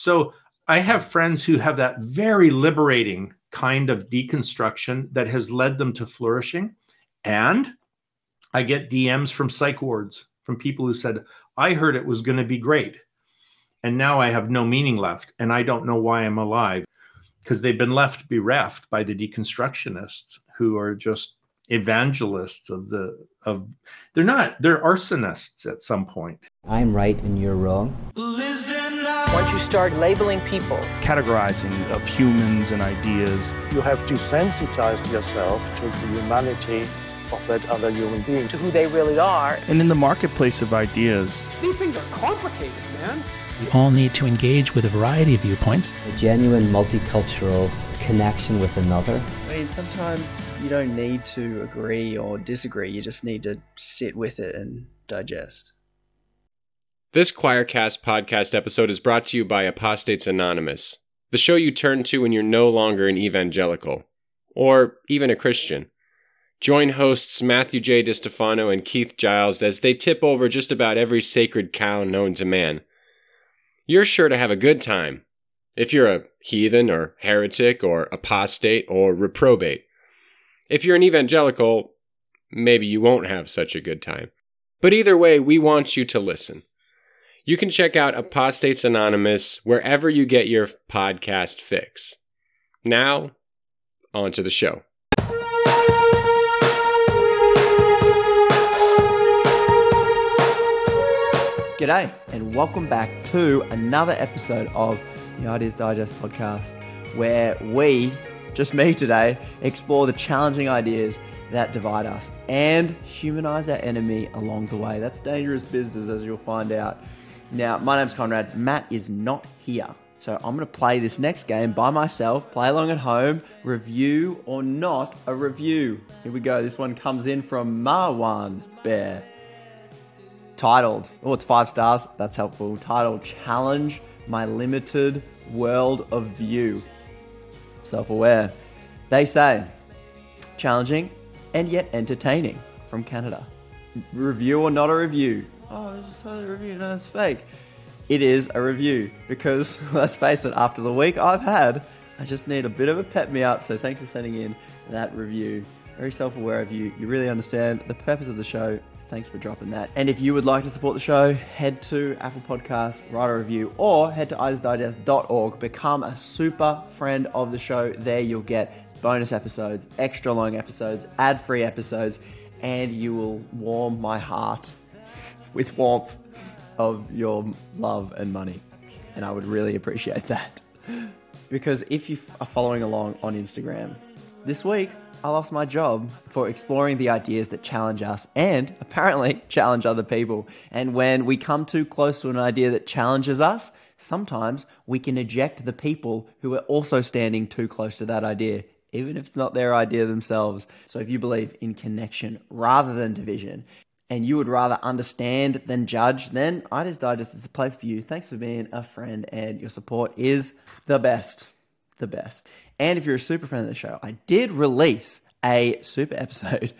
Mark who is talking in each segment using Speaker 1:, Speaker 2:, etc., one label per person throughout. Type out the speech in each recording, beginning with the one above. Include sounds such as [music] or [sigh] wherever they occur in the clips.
Speaker 1: So I have friends who have that very liberating kind of deconstruction that has led them to flourishing. And I get DMs from psych wards from people who said, I heard it was going to be great. And now I have no meaning left. And I don't know why I'm alive because they've been left bereft by the deconstructionists who are just evangelists of the of they're not they're arsonists at some point
Speaker 2: i'm right and you're wrong
Speaker 3: once you start labeling people?
Speaker 4: Categorizing of humans and ideas.
Speaker 5: You have desensitized yourself to the humanity of that other human being.
Speaker 3: To who they really are.
Speaker 4: And in the marketplace of ideas.
Speaker 6: These things are complicated man.
Speaker 7: We all need to engage with a variety of viewpoints.
Speaker 2: A genuine multicultural connection with another.
Speaker 8: I mean, sometimes you don't need to agree or disagree. You just need to sit with it and digest.
Speaker 9: This Choircast podcast episode is brought to you by Apostates Anonymous, the show you turn to when you're no longer an evangelical, or even a Christian. Join hosts Matthew J. DiStefano and Keith Giles as they tip over just about every sacred cow known to man. You're sure to have a good time if you're a heathen or heretic or apostate or reprobate. If you're an evangelical, maybe you won't have such a good time. But either way, we want you to listen. You can check out Apostates Anonymous wherever you get your podcast fix. Now, on to the show.
Speaker 10: G'day, and welcome back to another episode of the Ideas Digest podcast, where we, just me today, explore the challenging ideas that divide us and humanize our enemy along the way. That's dangerous business, as you'll find out. Now, my name's Conrad. Matt is not here. So I'm going to play this next game by myself, play along at home, review or not a review. Here we go. This one comes in from Marwan Bear titled, oh, it's five stars, that's helpful. Titled Challenge My Limited World of View. Self aware. They say, challenging and yet entertaining from Canada. Review or not a review? Oh, it's just totally review. No, it's fake. It is a review because, [laughs] let's face it, after the week I've had, I just need a bit of a pep me up. So thanks for sending in that review. Very self aware of you. You really understand the purpose of the show Thanks for dropping that. And if you would like to support the show, head to Apple Podcasts, write a review, or head to ideasdigest.org. Become a super friend of the show. There you'll get bonus episodes, extra long episodes, ad free episodes, and you will warm my heart with warmth of your love and money. And I would really appreciate that. Because if you are following along on Instagram, this week I lost my job for exploring the ideas that challenge us and apparently [laughs] challenge other people. And when we come too close to an idea that challenges us, sometimes we can eject the people who are also standing too close to that idea, even if it's not their idea themselves. So if you believe in connection rather than division, and you would rather understand than judge, then Ideas Digest is the place for you. Thanks for being a friend, and your support is the best. The best. And if you're a super fan of the show, I did release a super episode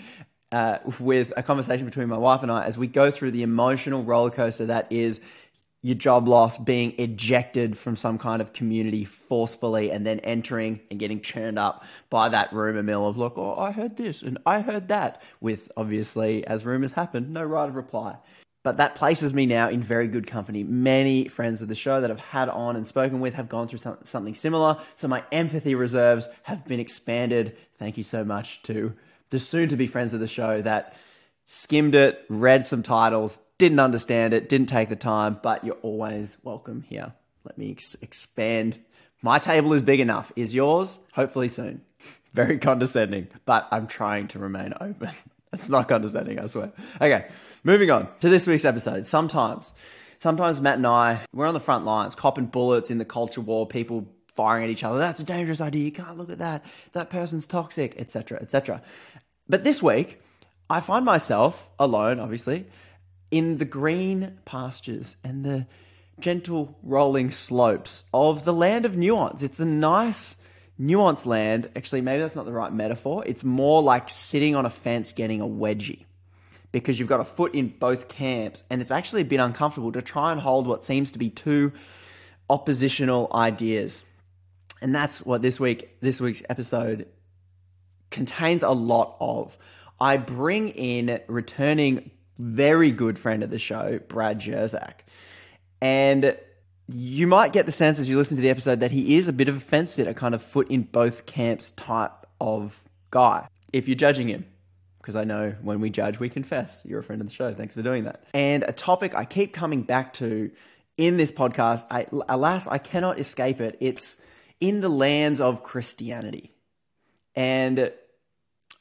Speaker 10: uh, with a conversation between my wife and I as we go through the emotional roller coaster that is your job loss, being ejected from some kind of community forcefully, and then entering and getting churned up by that rumor mill of, look, oh, I heard this and I heard that, with obviously, as rumors happen, no right of reply. But that places me now in very good company. Many friends of the show that I've had on and spoken with have gone through something similar. So my empathy reserves have been expanded. Thank you so much to the soon to be friends of the show that skimmed it, read some titles, didn't understand it, didn't take the time, but you're always welcome here. Let me ex- expand. My table is big enough. Is yours? Hopefully soon. [laughs] Very condescending, but I'm trying to remain open. [laughs] It's not condescending, I swear. Okay, moving on to this week's episode. Sometimes, sometimes Matt and I, we're on the front lines, copping bullets in the culture war, people firing at each other. That's a dangerous idea. You can't look at that. That person's toxic, etc., etc. But this week, I find myself alone, obviously, in the green pastures and the gentle rolling slopes of the land of nuance. It's a nice nuance land, actually, maybe that's not the right metaphor. It's more like sitting on a fence getting a wedgie because you've got a foot in both camps and it's actually a bit uncomfortable to try and hold what seems to be two oppositional ideas. And that's what this week this week's episode contains a lot of. I bring in returning very good friend of the show, Brad Jersak. And you might get the sense as you listen to the episode that he is a bit of a fence sitter, a kind of foot in both camps type of guy. If you're judging him, because I know when we judge, we confess. You're a friend of the show. Thanks for doing that. And a topic I keep coming back to in this podcast, I, alas, I cannot escape it. It's in the lands of Christianity. And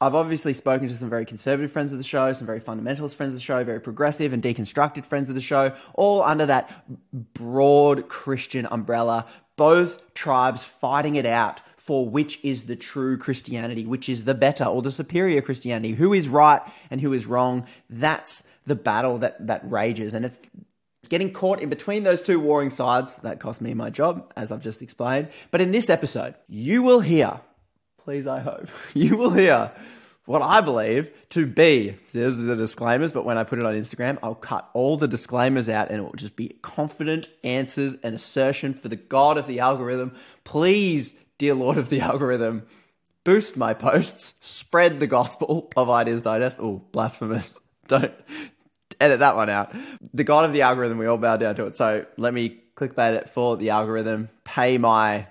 Speaker 10: I've obviously spoken to some very conservative friends of the show, some very fundamentalist friends of the show, very progressive and deconstructed friends of the show, all under that broad Christian umbrella, both tribes fighting it out for which is the true Christianity, which is the better or the superior Christianity, who is right and who is wrong. That's the battle that, that rages. And it's, it's getting caught in between those two warring sides. That cost me my job, as I've just explained. But in this episode, you will hear please, I hope, [laughs] you will hear what I believe to be. There's the disclaimers, but when I put it on Instagram, I'll cut all the disclaimers out and it will just be confident answers and assertion for the God of the algorithm. Please, dear Lord of the algorithm, boost my posts, spread the gospel [laughs] of Ideas Digest. Oh, blasphemous. [laughs] Don't edit that one out. The God of the algorithm, we all bow down to it. So let me clickbait it for the algorithm, pay my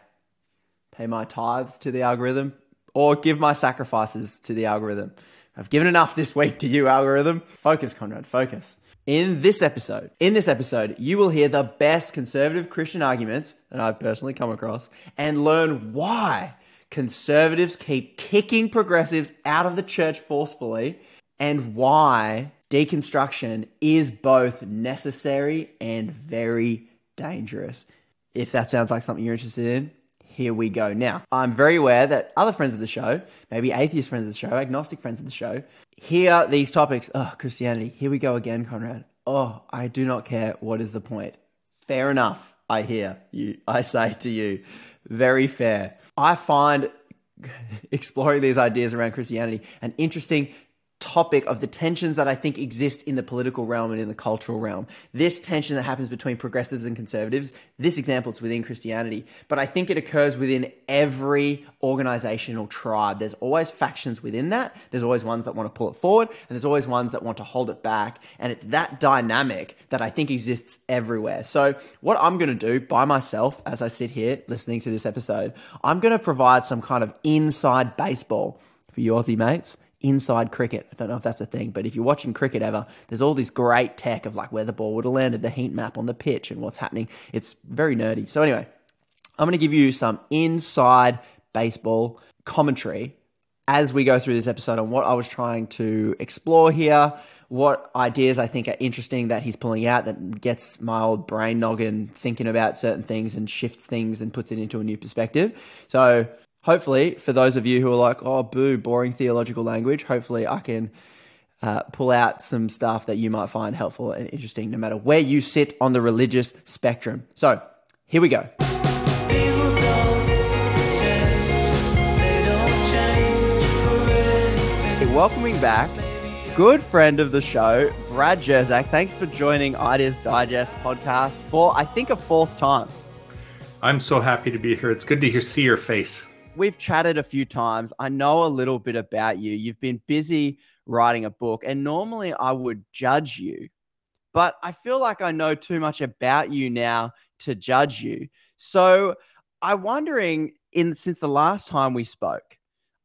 Speaker 10: pay my tithes to the algorithm, or give my sacrifices to the algorithm. I've given enough this week to you, algorithm. Focus, Conrad, focus. In this episode, in this episode, you will hear the best conservative Christian arguments that I've personally come across and learn why conservatives keep kicking progressives out of the church forcefully and why deconstruction is both necessary and very dangerous. If that sounds like something you're interested in, here we go. Now, I'm very aware that other friends of the show, maybe atheist friends of the show, agnostic friends of the show, hear these topics. Oh, Christianity. Here we go again, Conrad. Oh, I do not care. What is the point? Fair enough. I hear you. I say to you, very fair. I find [laughs] exploring these ideas around Christianity an interesting topic of the tensions that I think exist in the political realm and in the cultural realm. This tension that happens between progressives and conservatives, this example, it's within Christianity, but I think it occurs within every organizational tribe. There's always factions within that. There's always ones that want to pull it forward, and there's always ones that want to hold it back. And it's that dynamic that I think exists everywhere. So, what I'm going to do by myself as I sit here listening to this episode, I'm going to provide some kind of inside baseball for you Aussie mates inside cricket. I don't know if that's a thing, but if you're watching cricket ever, there's all this great tech of like where the ball would have landed, the heat map on the pitch, and what's happening. It's very nerdy. So, anyway, I'm going to give you some inside baseball commentary as we go through this episode on what I was trying to explore here, what ideas I think are interesting that he's pulling out that gets my old brain noggin thinking about certain things and shifts things and puts it into a new perspective. So, hopefully, for those of you who are like, oh, boo, boring theological language, hopefully I can uh, pull out some stuff that you might find helpful and interesting, no matter where you sit on the religious spectrum. So, here we go. welcoming back good friend of the show, Brad Jersak. Thanks for joining Ideas Digest podcast for, I think, a fourth time.
Speaker 1: I'm so happy to be here. It's good to hear, see your face
Speaker 10: we've chatted a few times. I know a little bit about you. You've been busy writing a book, and normally I would judge you, but I feel like I know too much about you now to judge you. So I'm wondering, in since the last time we spoke,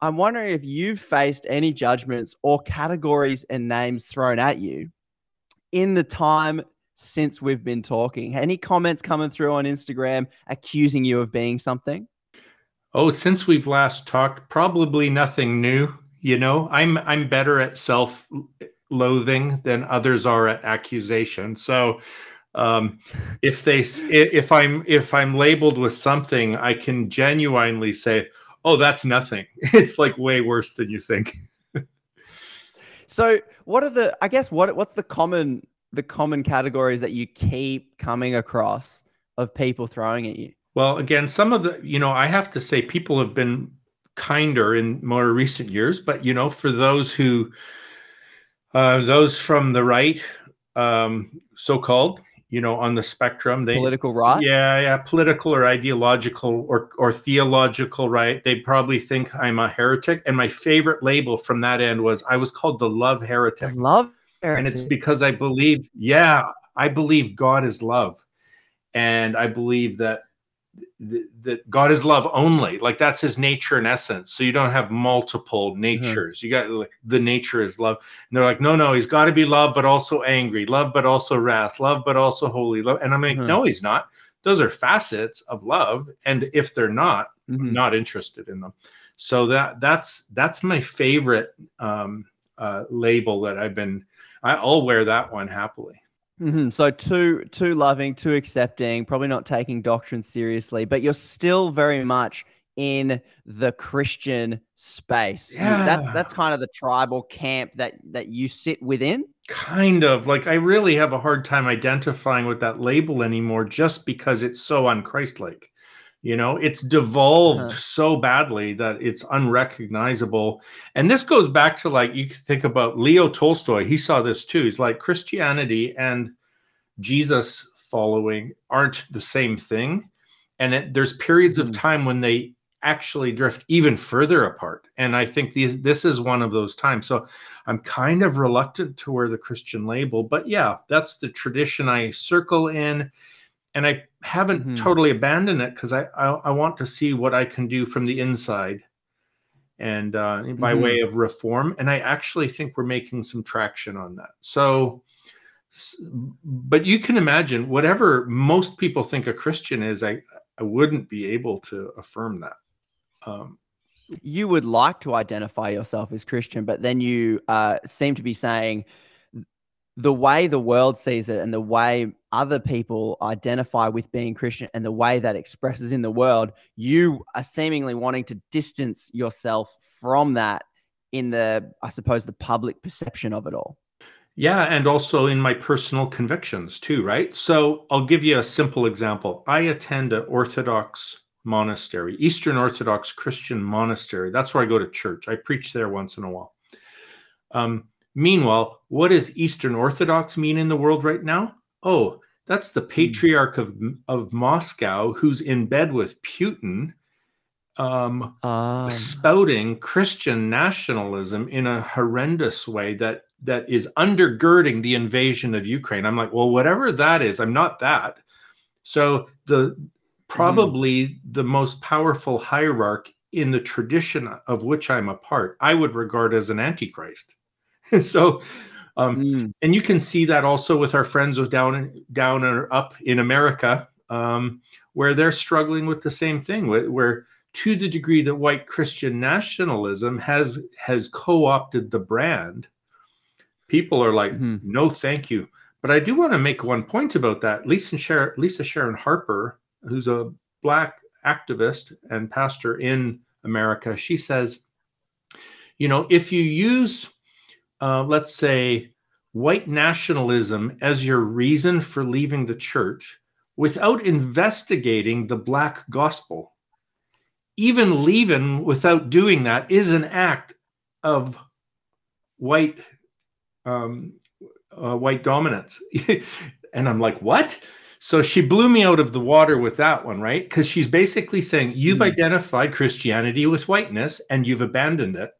Speaker 10: I'm wondering if you've faced any judgments or categories and names thrown at you in the time since we've been talking. Any comments coming through on Instagram accusing you of being something?
Speaker 1: Oh, since we've last talked, probably nothing new. You know, I'm I'm better at self-loathing than others are at accusation. So, um, if they if I'm if I'm labeled with something, I can genuinely say, "Oh, that's nothing." [laughs] It's like way worse than you think. [laughs]
Speaker 10: so, what are the? I guess what what's the common the common categories that you keep coming across of people throwing at you?
Speaker 1: Well, again, some of the, you know, I have to say people have been kinder in more recent years, but, you know, for those who, uh, those from the right, um, so called, you know, on the spectrum. They
Speaker 10: Political right?
Speaker 1: Yeah, yeah, political or ideological or or theological right. They probably think I'm a heretic. And my favorite label from that end was I was called the love heretic.
Speaker 10: Love
Speaker 1: And it's because I believe, yeah, I believe God is love. And I believe that th- that God is love only. Like that's his nature and essence. So you don't have multiple natures. You got like, the nature is love. And they're like, no, no, he's got to be love, but also angry, love, but also wrath, love, but also holy. Love. And I'm like,
Speaker 10: Mhm.
Speaker 1: no, he's not. Those are facets of love. And if they're not,
Speaker 10: Mhm.
Speaker 1: I'm not interested in them. So that that's that's my favorite um, uh, label that I've been. I, I'll wear that one happily.
Speaker 10: Hmm So too too loving, too accepting, probably not taking doctrine seriously, but you're still very much in the Christian space. You- That's that's kind of the tribal camp that that you sit within.
Speaker 1: kind of like i really have a hard time identifying with that label anymore just because it's so unchristlike you know it's devolved
Speaker 10: Uh-huh.
Speaker 1: so badly that it's unrecognizable. And this goes back to like you could think about leo tolstoy. He saw this too. He's like christianity and jesus following aren't the same thing. And it, there's periods of
Speaker 10: Mhm.
Speaker 1: time when they actually drift even further apart. And i think these, this is one of those times. So i'm kind of reluctant to wear the christian label but yeah that's the tradition i circle in and i haven't
Speaker 10: Mhm.
Speaker 1: totally abandoned it because I, I i want to see what i can do from the inside and uh, by
Speaker 10: Mhm.
Speaker 1: way of reform and i actually think we're making some traction on that so but you can imagine whatever most people think a christian is i i wouldn't be able to affirm that um,
Speaker 10: You would like to identify yourself as Christian, but then you uh, seem to be saying the way the world sees it and the way other people identify with being Christian and the way that expresses in the world, you are seemingly wanting to distance yourself from that in the, I suppose, the public perception of it all.
Speaker 1: Yeah, and also in my personal convictions too, right? So I'll give you a simple example. I attend an Orthodox monastery, Eastern Orthodox Christian monastery. That's where I go to church. I preach there once in a while. Um, meanwhile, what does Eastern Orthodox mean in the world right now? Oh, that's the patriarch of, of Moscow who's in bed with Putin. Um,
Speaker 10: Um,
Speaker 1: spouting Christian nationalism in a horrendous way that that is undergirding the invasion of Ukraine. I'm like, well, whatever that is, I'm not that. So the probably the most powerful hierarch in the tradition of which I'm a part, I would regard as an antichrist. [laughs] so um,
Speaker 10: mm,
Speaker 1: and you can see that also with our friends with down down or up in America, um, where they're struggling with the same thing, where, where to the degree that white Christian nationalism has has co-opted the brand, people are like,
Speaker 10: Mhm.
Speaker 1: no, thank you. But I do want to make one point about that. Lisa Sharon, Lisa Sharon Harper, who's a black activist and pastor in America, she says, you know, if you use uh, let's say, white nationalism as your reason for leaving the church without investigating the black gospel. Even leaving without doing that is an act of white um, uh, white dominance. [laughs] and I'm like, what? So she blew me out of the water with that one, right? Because she's basically saying you've
Speaker 10: Mm.
Speaker 1: identified Christianity with whiteness and you've abandoned it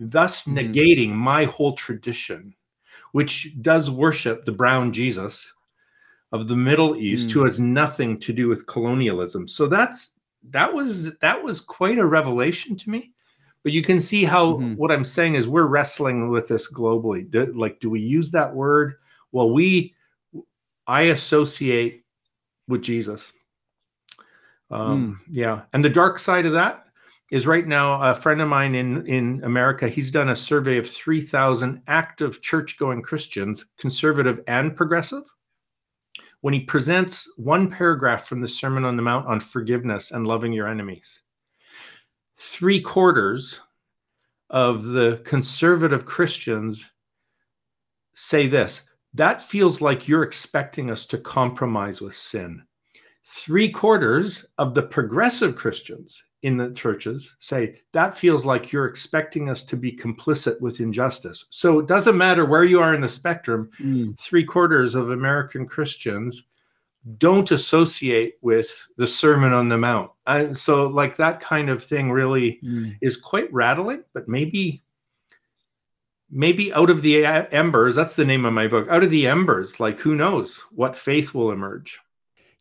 Speaker 1: thus
Speaker 10: Mhm.
Speaker 1: negating my whole tradition, which does worship the brown Jesus of the Middle East, who has nothing to do with colonialism. So that's that was that was quite a revelation to me. But you can see how
Speaker 10: Mhm.
Speaker 1: what I'm saying is we're wrestling with this globally. Do, like, do we use that word? Well, we I associate with Jesus. Um, Yeah, and the dark side of that is right now a friend of mine in in America. He's done a survey of three thousand active church going Christians, conservative and progressive. When he presents one paragraph from the Sermon on the Mount on forgiveness and loving your enemies, three quarters of the conservative Christians say this that feels like you're expecting us to compromise with sin. three quarters of the progressive Christians in the churches say that feels like you're expecting us to be complicit with injustice. So it doesn't matter where you are in the spectrum, mm. three quarters of American Christians don't associate with the Sermon on the Mount. And so, like that kind of thing really mm. is quite rattling, but maybe. Maybe out of the embers, that's the name of my book. Out of the embers, like who knows what faith will emerge.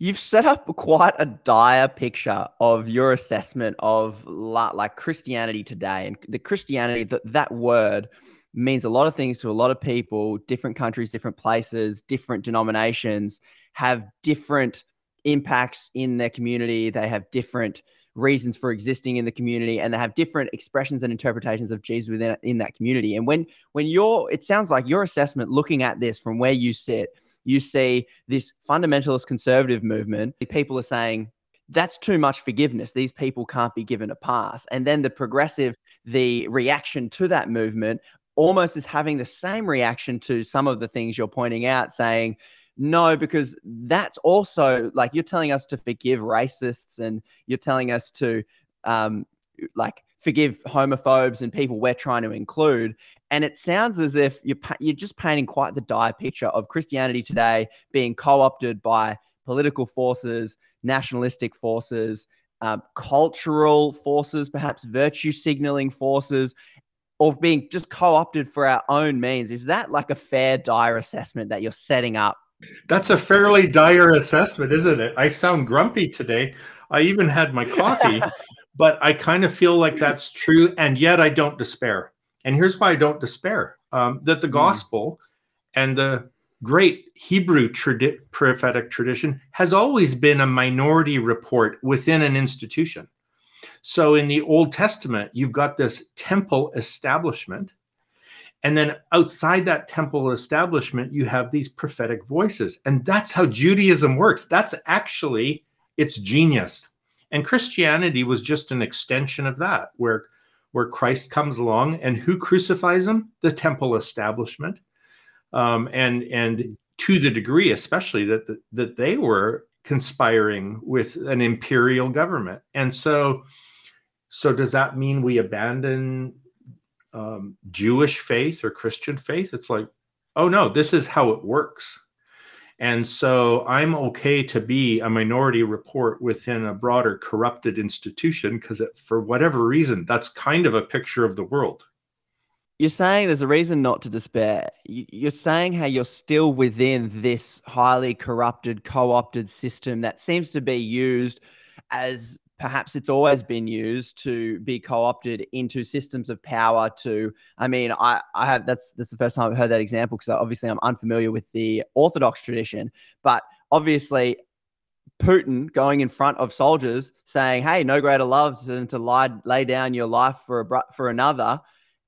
Speaker 10: You've set up quite a dire picture of your assessment of like Christianity today. And the Christianity, that, that word means a lot of things to a lot of people, different countries, different places, different denominations have different impacts in their community. They have different reasons for existing in the community and they have different expressions and interpretations of Jesus within in that community. And when when you're it sounds like your assessment looking at this from where you sit you see this fundamentalist conservative movement. People are saying, that's too much forgiveness. These people can't be given a pass. And then the progressive, the reaction to that movement almost is having the same reaction to some of the things you're pointing out, saying, no, because that's also like you're telling us to forgive racists and you're telling us to um, like forgive homophobes and people we're trying to include. And it sounds as if you're you're just painting quite the dire picture of Christianity today being co-opted by political forces, nationalistic forces, um, cultural forces, perhaps virtue signaling forces, or being just co-opted for our own means. Is that like a fair dire assessment that you're setting up?
Speaker 1: That's a fairly dire assessment, isn't it? I sound grumpy today. I even had my coffee, [laughs] but I kind of feel like that's true, and yet I don't despair. And here's why I don't despair um, that the hmm. gospel mm. and the great Hebrew tradi- prophetic tradition has always been a minority report within an institution. So in the Old Testament, you've got this temple establishment. And then outside that temple establishment, you have these prophetic voices. And that's how Judaism works. That's actually its genius. And Christianity was just an extension of that, where where Christ comes along and who crucifies him? The temple establishment. Um, and and to the degree, especially that the, that they were conspiring with an imperial government, and so so does that mean we abandon um, Jewish faith or Christian faith? It's like, oh no, this is how it works. And so I'm okay to be a minority report within a broader corrupted institution because, for whatever reason, that's kind of a picture of the world.
Speaker 10: You're saying there's a reason not to despair. You're saying how you're still within this highly corrupted, co opted system that seems to be used as perhaps it's always been used to be co-opted into systems of power to i mean i i have that's that's the first time i've heard that example because obviously i'm unfamiliar with the orthodox tradition but obviously putin going in front of soldiers saying hey no greater love than to lie lay down your life for a for another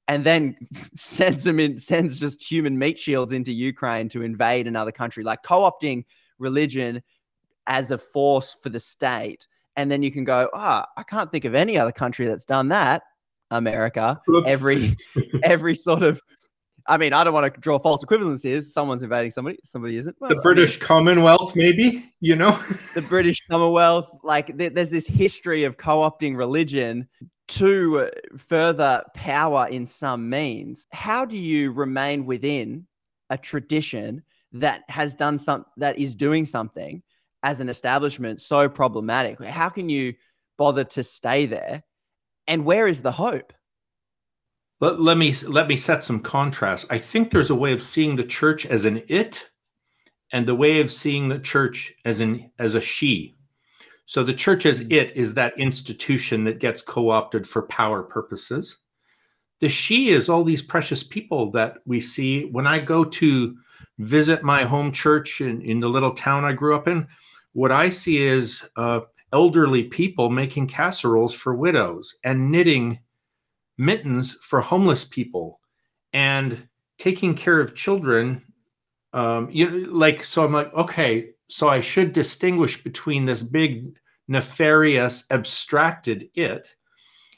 Speaker 10: and then [laughs] sends them in sends just human meat shields into ukraine to invade another country like co-opting religion as a force for the state and then you can go, ah, oh, I can't think of any other country that's done that. America, Oops. every [laughs] every sort of. I mean, I don't want to draw false equivalences. Someone's invading somebody, somebody isn't.
Speaker 1: Well, the British I mean, Commonwealth, maybe you know. [laughs]
Speaker 10: the British Commonwealth, like th- there's this history of co-opting religion to further power in some means. How do you remain within a tradition that has done some that is doing something as an establishment so problematic? How can you bother to stay there? And where is the hope?
Speaker 1: Let, let me let me set some contrast. I think there's a way of seeing the church as an it and the way of seeing the church as an as a she. So the church as it is that institution that gets co-opted for power purposes. The she is all these precious people that we see when I go to visit my home church in, in the little town I grew up in what I see is uh, elderly people making casseroles for widows and knitting mittens for homeless people and taking care of children. Um, you know, like so. I'm like, okay, so I should distinguish between this big nefarious, abstracted it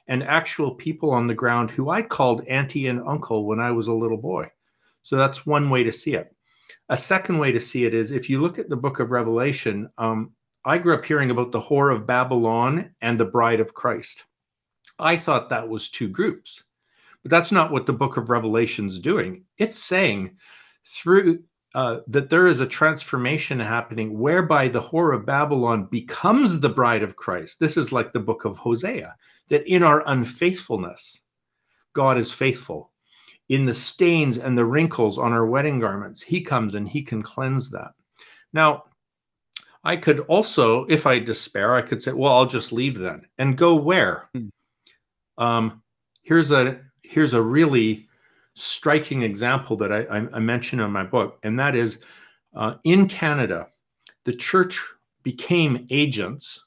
Speaker 1: and actual people on the ground who I called auntie and uncle when I was a little boy. So that's one way to see it. A second way to see it is if you look at the book of Revelation, um, I grew up hearing about the whore of Babylon and the bride of Christ. I thought that was two groups. But that's not what the book of Revelation is doing. It's saying through uh, that there is a transformation happening whereby the whore of Babylon becomes the bride of Christ. This is like the book of Hosea, that in our unfaithfulness, God is faithful. In the stains and the wrinkles on our wedding garments, he comes and he can cleanse that. Now, I could also, if I despair, I could say, well, I'll just leave then and go where? Hmm. Um, here's a here's a really striking example that I, I, mention in my book, and that is uh, in Canada, the church became agents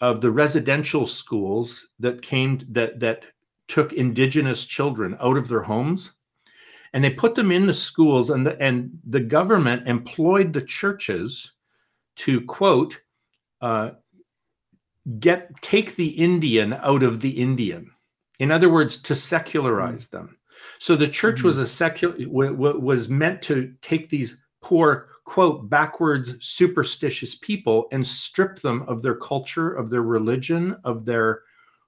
Speaker 1: of the residential schools that came that that took indigenous children out of their homes and they put them in the schools and the, and the government employed the churches to quote uh, get take the indian out of the indian in other words to secularize mm-hmm. them so the church mm-hmm. was a secular w- w- was meant to take these poor quote backwards superstitious people and strip them of their culture of their religion of their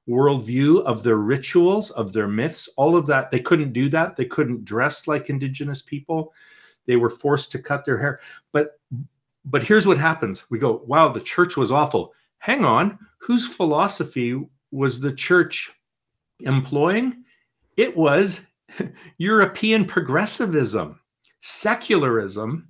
Speaker 1: worldview of their rituals of their myths all of that they couldn't do that. They couldn't dress like indigenous people. They were forced to cut their hair. But but here's what happens. We go wow the church was awful. Hang on whose philosophy was the church employing? It was [laughs] European progressivism, secularism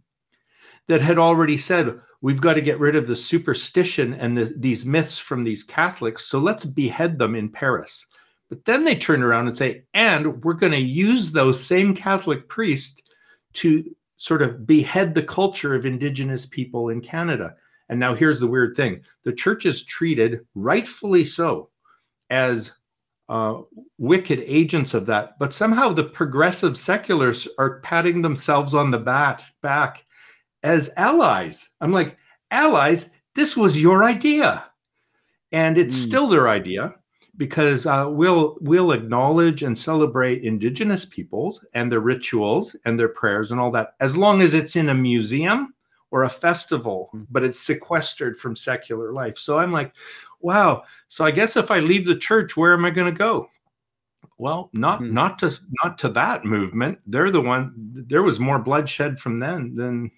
Speaker 1: that had already said, we've got to get rid of the superstition and the, these myths from these Catholics, so let's behead them in Paris. But then they turn around and say, and we're going to use those same Catholic priests to sort of behead the culture of Indigenous people in Canada. And now here's the weird thing the church is treated, rightfully so, as uh, wicked agents of that. But somehow the progressive seculars are patting themselves on the back, back as allies. I'm like, allies, this was your idea. And it's mm. still their idea because uh, we'll we'll acknowledge and celebrate indigenous peoples and their rituals and their prayers and all that as long as it's in a museum or a festival hmm. but it's sequestered from secular life so i'm like wow. So I guess if I leave the church, where am I going to go? Well, not hmm. not to not to that movement. They're the one. There was more bloodshed from them than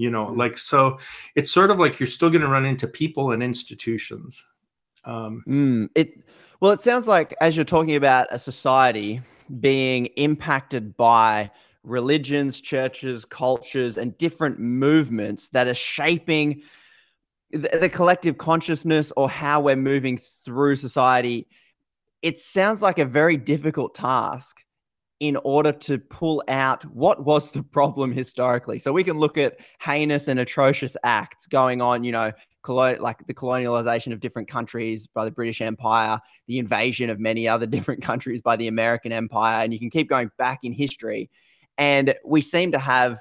Speaker 1: you know. Like so, it's sort of like you're still going to run into people and institutions.
Speaker 10: Um, mm, it well, it sounds like as you're talking about a society being impacted by religions, churches, cultures, and different movements that are shaping the, the collective consciousness or how we're moving through society, it sounds like a very difficult task in order to pull out what was the problem historically. So we can look at heinous and atrocious acts going on, you know, like the colonialization of different countries by the British Empire, the invasion of many other [laughs] different countries by the American Empire, and you can keep going back in history. And we seem to have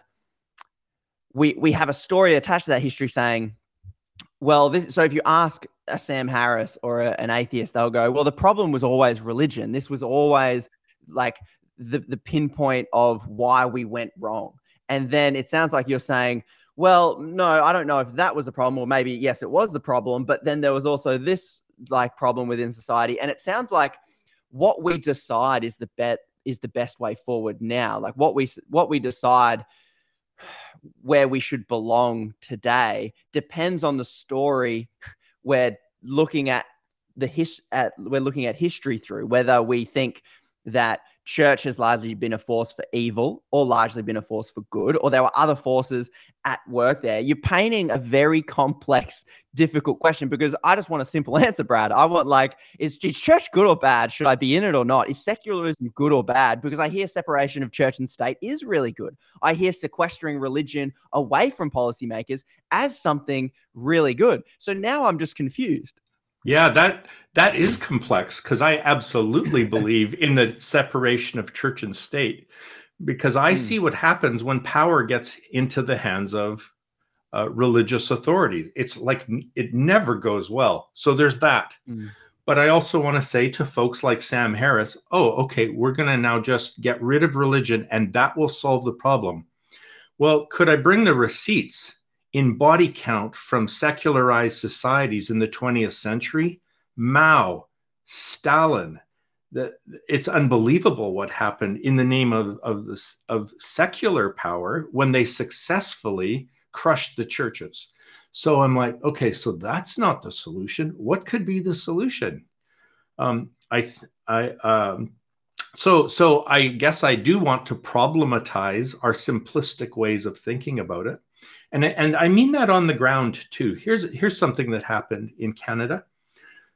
Speaker 10: we we have a story attached to that history saying well, this, so if you ask a Sam Harris or a, an atheist, they'll go, well, the problem was always religion. This was always like the, the pinpoint of why we went wrong. And then it sounds like you're saying, well, no, I don't know if that was the problem, or maybe yes, it was the problem, but then there was also this like problem within society. And it sounds like what we decide is the bet is the best way forward now. Like what we what we decide where we should belong today depends on the story we're looking at the his at we're looking at history through whether we think that church has largely been a force for evil or largely been a force for good, or there were other forces at work there. You're painting a very complex, difficult question because I just want a simple [laughs] answer, Brad. I want like, is church good or bad? Should I be in it or not? Is secularism good or bad? Because I hear separation of church and state is really good. I hear sequestering religion away from policymakers as something really good. So now I'm just confused.
Speaker 1: Yeah, that that is complex because I absolutely [laughs] believe in the separation of church and state because I mm. see what happens when power gets into the hands of uh, religious authorities. It's like it never goes well. So there's that. Mm. But I also want to say to folks like Sam Harris, oh, okay, we're going to now just get rid of religion and that will solve the problem. Well, could I bring the receipts in body count from secularized societies in the 20th century. Mao, Stalin, it's unbelievable what happened in the name of of this of secular power when they successfully crushed the churches. So I'm like, okay, so that's not the solution. What could be the solution? Um, I I um, so so I guess I do want to problematize our simplistic ways of thinking about it, and and I mean that on the ground too. Here's here's something that happened in Canada.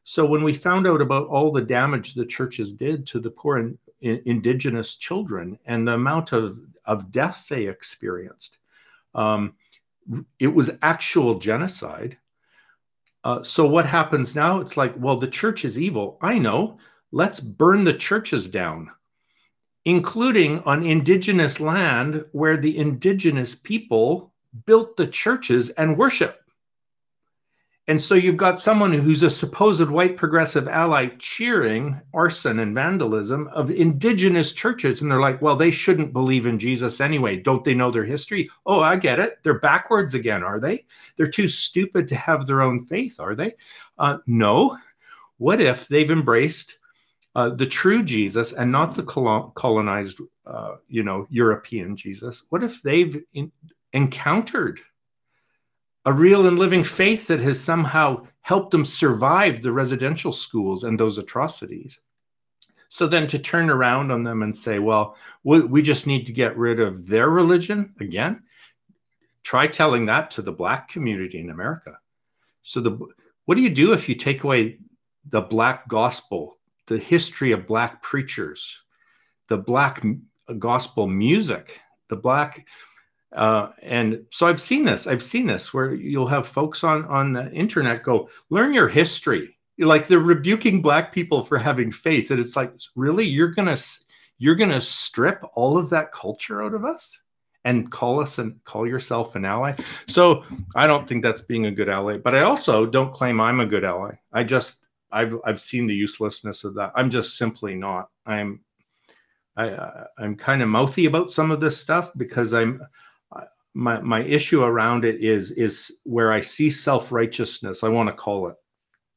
Speaker 1: So when we found out about all the damage the churches did to the poor in, in, indigenous children and the amount of, of death they experienced, um, it was actual genocide. Uh, so what happens now? It's like, well, the church is evil. I know. Let's burn the churches down, including on indigenous land where the indigenous people built the churches and worship. And so you've got someone who's a supposed white progressive ally cheering arson and vandalism of indigenous churches. And they're like, well, they shouldn't believe in Jesus anyway. Don't they know their history? Oh, I get it. They're backwards again, are they? They're too stupid to have their own faith, are they? Uh, no. What if they've embraced uh, the true Jesus and not the colonized, uh, you know, European Jesus? What if they've in- encountered a real and living faith that has somehow helped them survive the residential schools and those atrocities. So then to turn around on them and say, well, we just need to get rid of their religion again, try telling that to the Black community in America. So the what do you do if you take away the Black gospel, the history of Black preachers, the Black gospel music, the Black uh, and so I've seen this. I've seen this where you'll have folks on on the internet go, learn your history. Like they're rebuking black people for having faith, and it's like, really, you're gonna you're gonna strip all of that culture out of us and call us and call yourself an ally. So I don't think that's being a good ally. But I also don't claim I'm a good ally. I just I've I've seen the uselessness of that. I'm just simply not. I'm I, I'm kind of mouthy about some of this stuff because I'm my my issue around it is is where I see self righteousness. I want to call it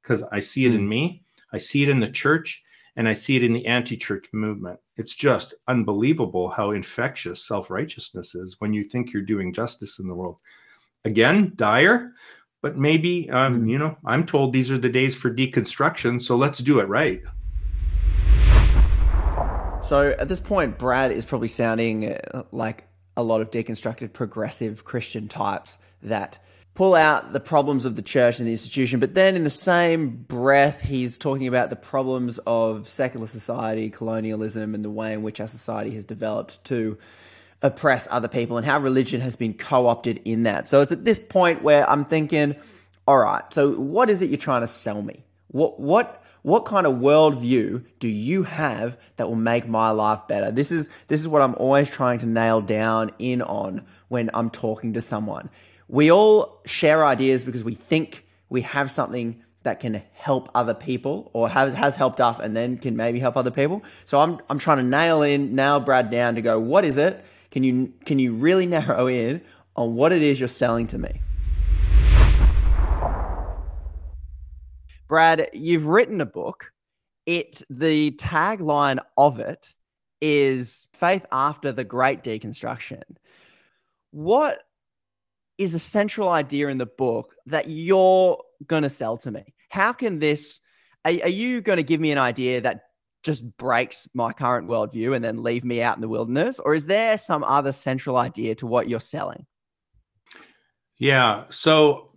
Speaker 1: because I see it in hmm. me. I see it in the church, and I see it in the anti-church movement. It's just unbelievable how infectious self righteousness is when you think you're doing justice in the world. Again, dire, but maybe um, hmm. you know I'm told these are the days for deconstruction, so let's do it right.
Speaker 10: So at this point, Brad is probably sounding uh, like a lot of deconstructed progressive Christian types that pull out the problems of the church and the institution, but then in the same breath, he's talking about the problems of secular society, colonialism, and the way in which our society has developed to oppress other people and how religion has been co opted in that. So it's at this point where I'm thinking, all right, so what is it you're trying to sell me? What, what, what kind of worldview do you have that will make my life better? This is this is what I'm always trying to nail down in on when I'm talking to someone. We all share ideas because we think we have something that can help other people or has, has helped us and then can maybe help other people. So I'm I'm trying to nail in nail Brad down to go, what is it? Can you can you really [laughs] narrow in on what it is you're selling to me? Brad, you've written a book. It the tagline of it is faith after the great deconstruction. What is a central idea in the book that you're going to sell to me? How can this are, are you going to give me an idea that just breaks my current worldview and then leave me out in the wilderness? Or is there some other central idea to what you're selling?
Speaker 1: Yeah. So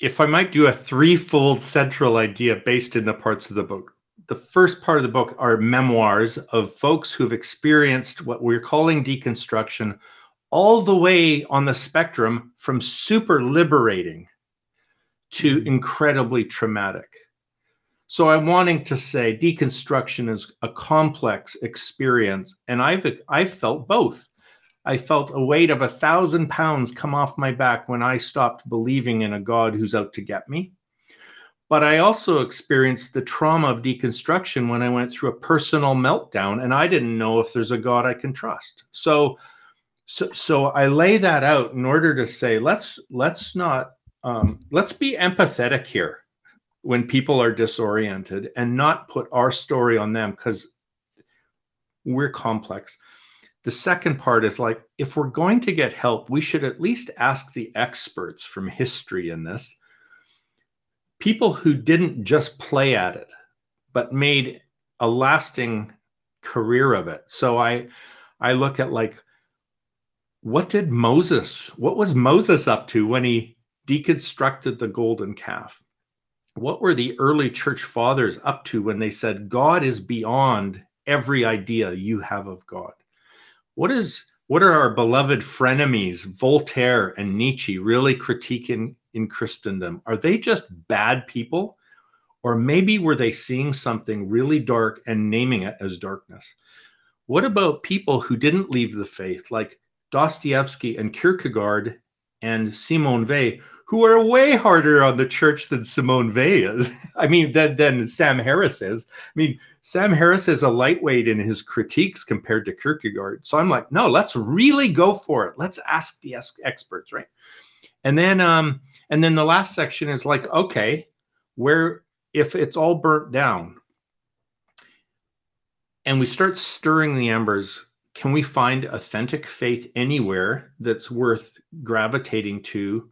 Speaker 1: if I might do a threefold central idea based in the parts of the book. The first part of the book are memoirs of folks who've experienced what we're calling deconstruction all the way on the spectrum from super liberating to mm-hmm. incredibly traumatic. So I'm wanting to say deconstruction is a complex experience and I've I've felt both. I felt a weight of a thousand pounds come off my back when I stopped believing in a God who's out to get me. But I also experienced the trauma of deconstruction when I went through a personal meltdown and I didn't know if there's a God I can trust. So, So so I lay that out in order to say let's let's not um, let's be empathetic here when people are disoriented and not put our story on them because we're complex. The second part is like, if we're going to get help, we should at least ask the experts from history in this people who didn't just play at it, but made a lasting career of it. So I, I look at like, what did Moses, what was Moses up to when he deconstructed the golden calf? What were the early church fathers up to when they said, God is beyond every idea you have of God? What is what are our beloved frenemies, Voltaire and Nietzsche, really critiquing in Christendom? Are they just bad people? Or maybe were they seeing something really dark and naming it as darkness? What about people who didn't leave the faith, like Dostoevsky and Kierkegaard and Simone Weil, who are way harder on the church than Simone Weil is. [laughs] I mean, than, than Sam Harris is. I mean, Sam Harris is a lightweight in his critiques compared to Kierkegaard. So I'm like, no, let's really go for it. Let's ask the experts, right? And then, um, and then the last section is like, okay, where if it's all burnt down, and we start stirring the embers, can we find authentic faith anywhere that's worth gravitating to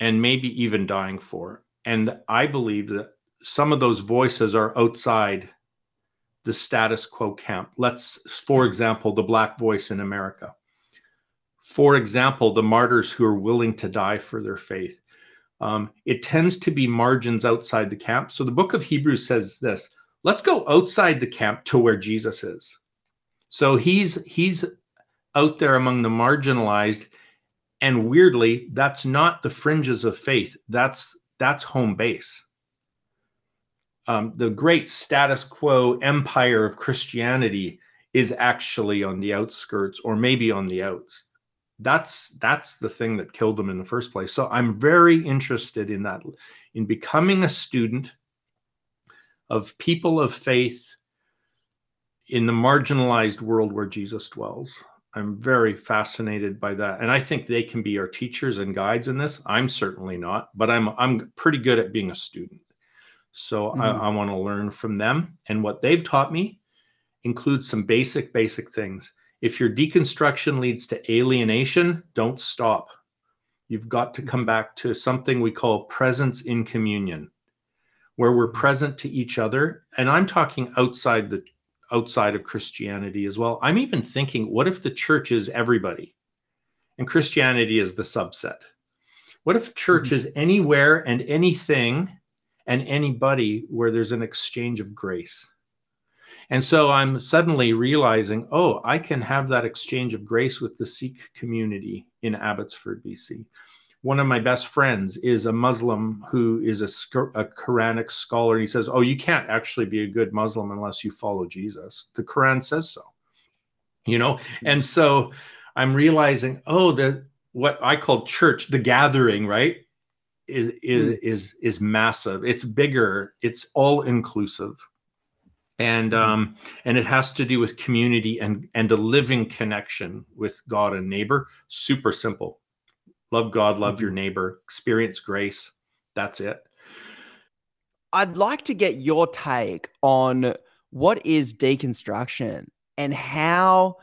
Speaker 1: and maybe even dying for. And I believe that some of those voices are outside the status quo camp. Let's, for example, the Black voice in America. For example, the martyrs who are willing to die for their faith. Um, it tends to be margins outside the camp. So the book of Hebrews says this let's go outside the camp to where Jesus is. So he's he's out there among the marginalized and weirdly that's not the fringes of faith. That's that's home base. Um, the great status quo empire of christianity is actually on the outskirts or maybe on the outs. That's that's the thing that killed them in the first place. So i'm very interested in that in becoming a student of people of faith in the marginalized world where jesus dwells I'm very fascinated by that, and I think they can be our teachers and guides in this. I'm certainly not, but I'm I'm pretty good at being a student. So mm-hmm. I, I want to learn from them, and what they've taught me includes some basic basic things. If your deconstruction leads to alienation, don't stop. You've got to come back to something we call presence in communion, where we're mm-hmm. present to each other. And I'm talking outside the outside of Christianity as well. I'm even thinking, what if the church is everybody and Christianity is the subset? What if church is mm-hmm. anywhere and anything and anybody where there's an exchange of grace? And so I'm suddenly realizing, oh, I can have that exchange of grace with the Sikh community in Abbotsford, BC one of my best friends is a Muslim who is a, a Quranic scholar. He says, Oh, you can't actually be a good Muslim unless you follow Jesus. The Quran says so. You know, and so I'm realizing, oh, the what I call church, the gathering, right? Is is mm. is is massive. It's bigger. It's all inclusive, and mm. um, and it has to do with community and and a living connection with God and neighbor. Super simple love God, love your mm-hmm. neighbor, experience grace. That's it.
Speaker 10: I'd like to get your take on what is deconstruction and how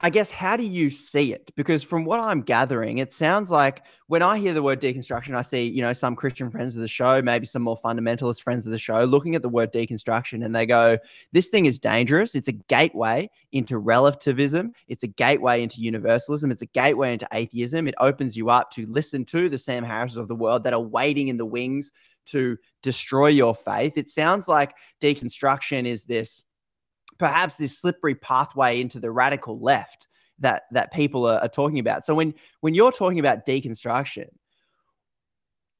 Speaker 10: I guess, how do you see it? Because from what I'm gathering, it sounds like when I hear the word deconstruction, I see, you know, some Christian friends of the show, maybe some more fundamentalist friends of the show, looking at the word deconstruction and they go, this thing is dangerous. It's a gateway into relativism. It's a gateway into universalism. It's a gateway into atheism. It opens you up to listen to the Sam Harrises of the world that are waiting in the wings to destroy your faith. It sounds like deconstruction is this perhaps this slippery pathway into the radical left that that people are, are talking about. So when when you're talking about deconstruction,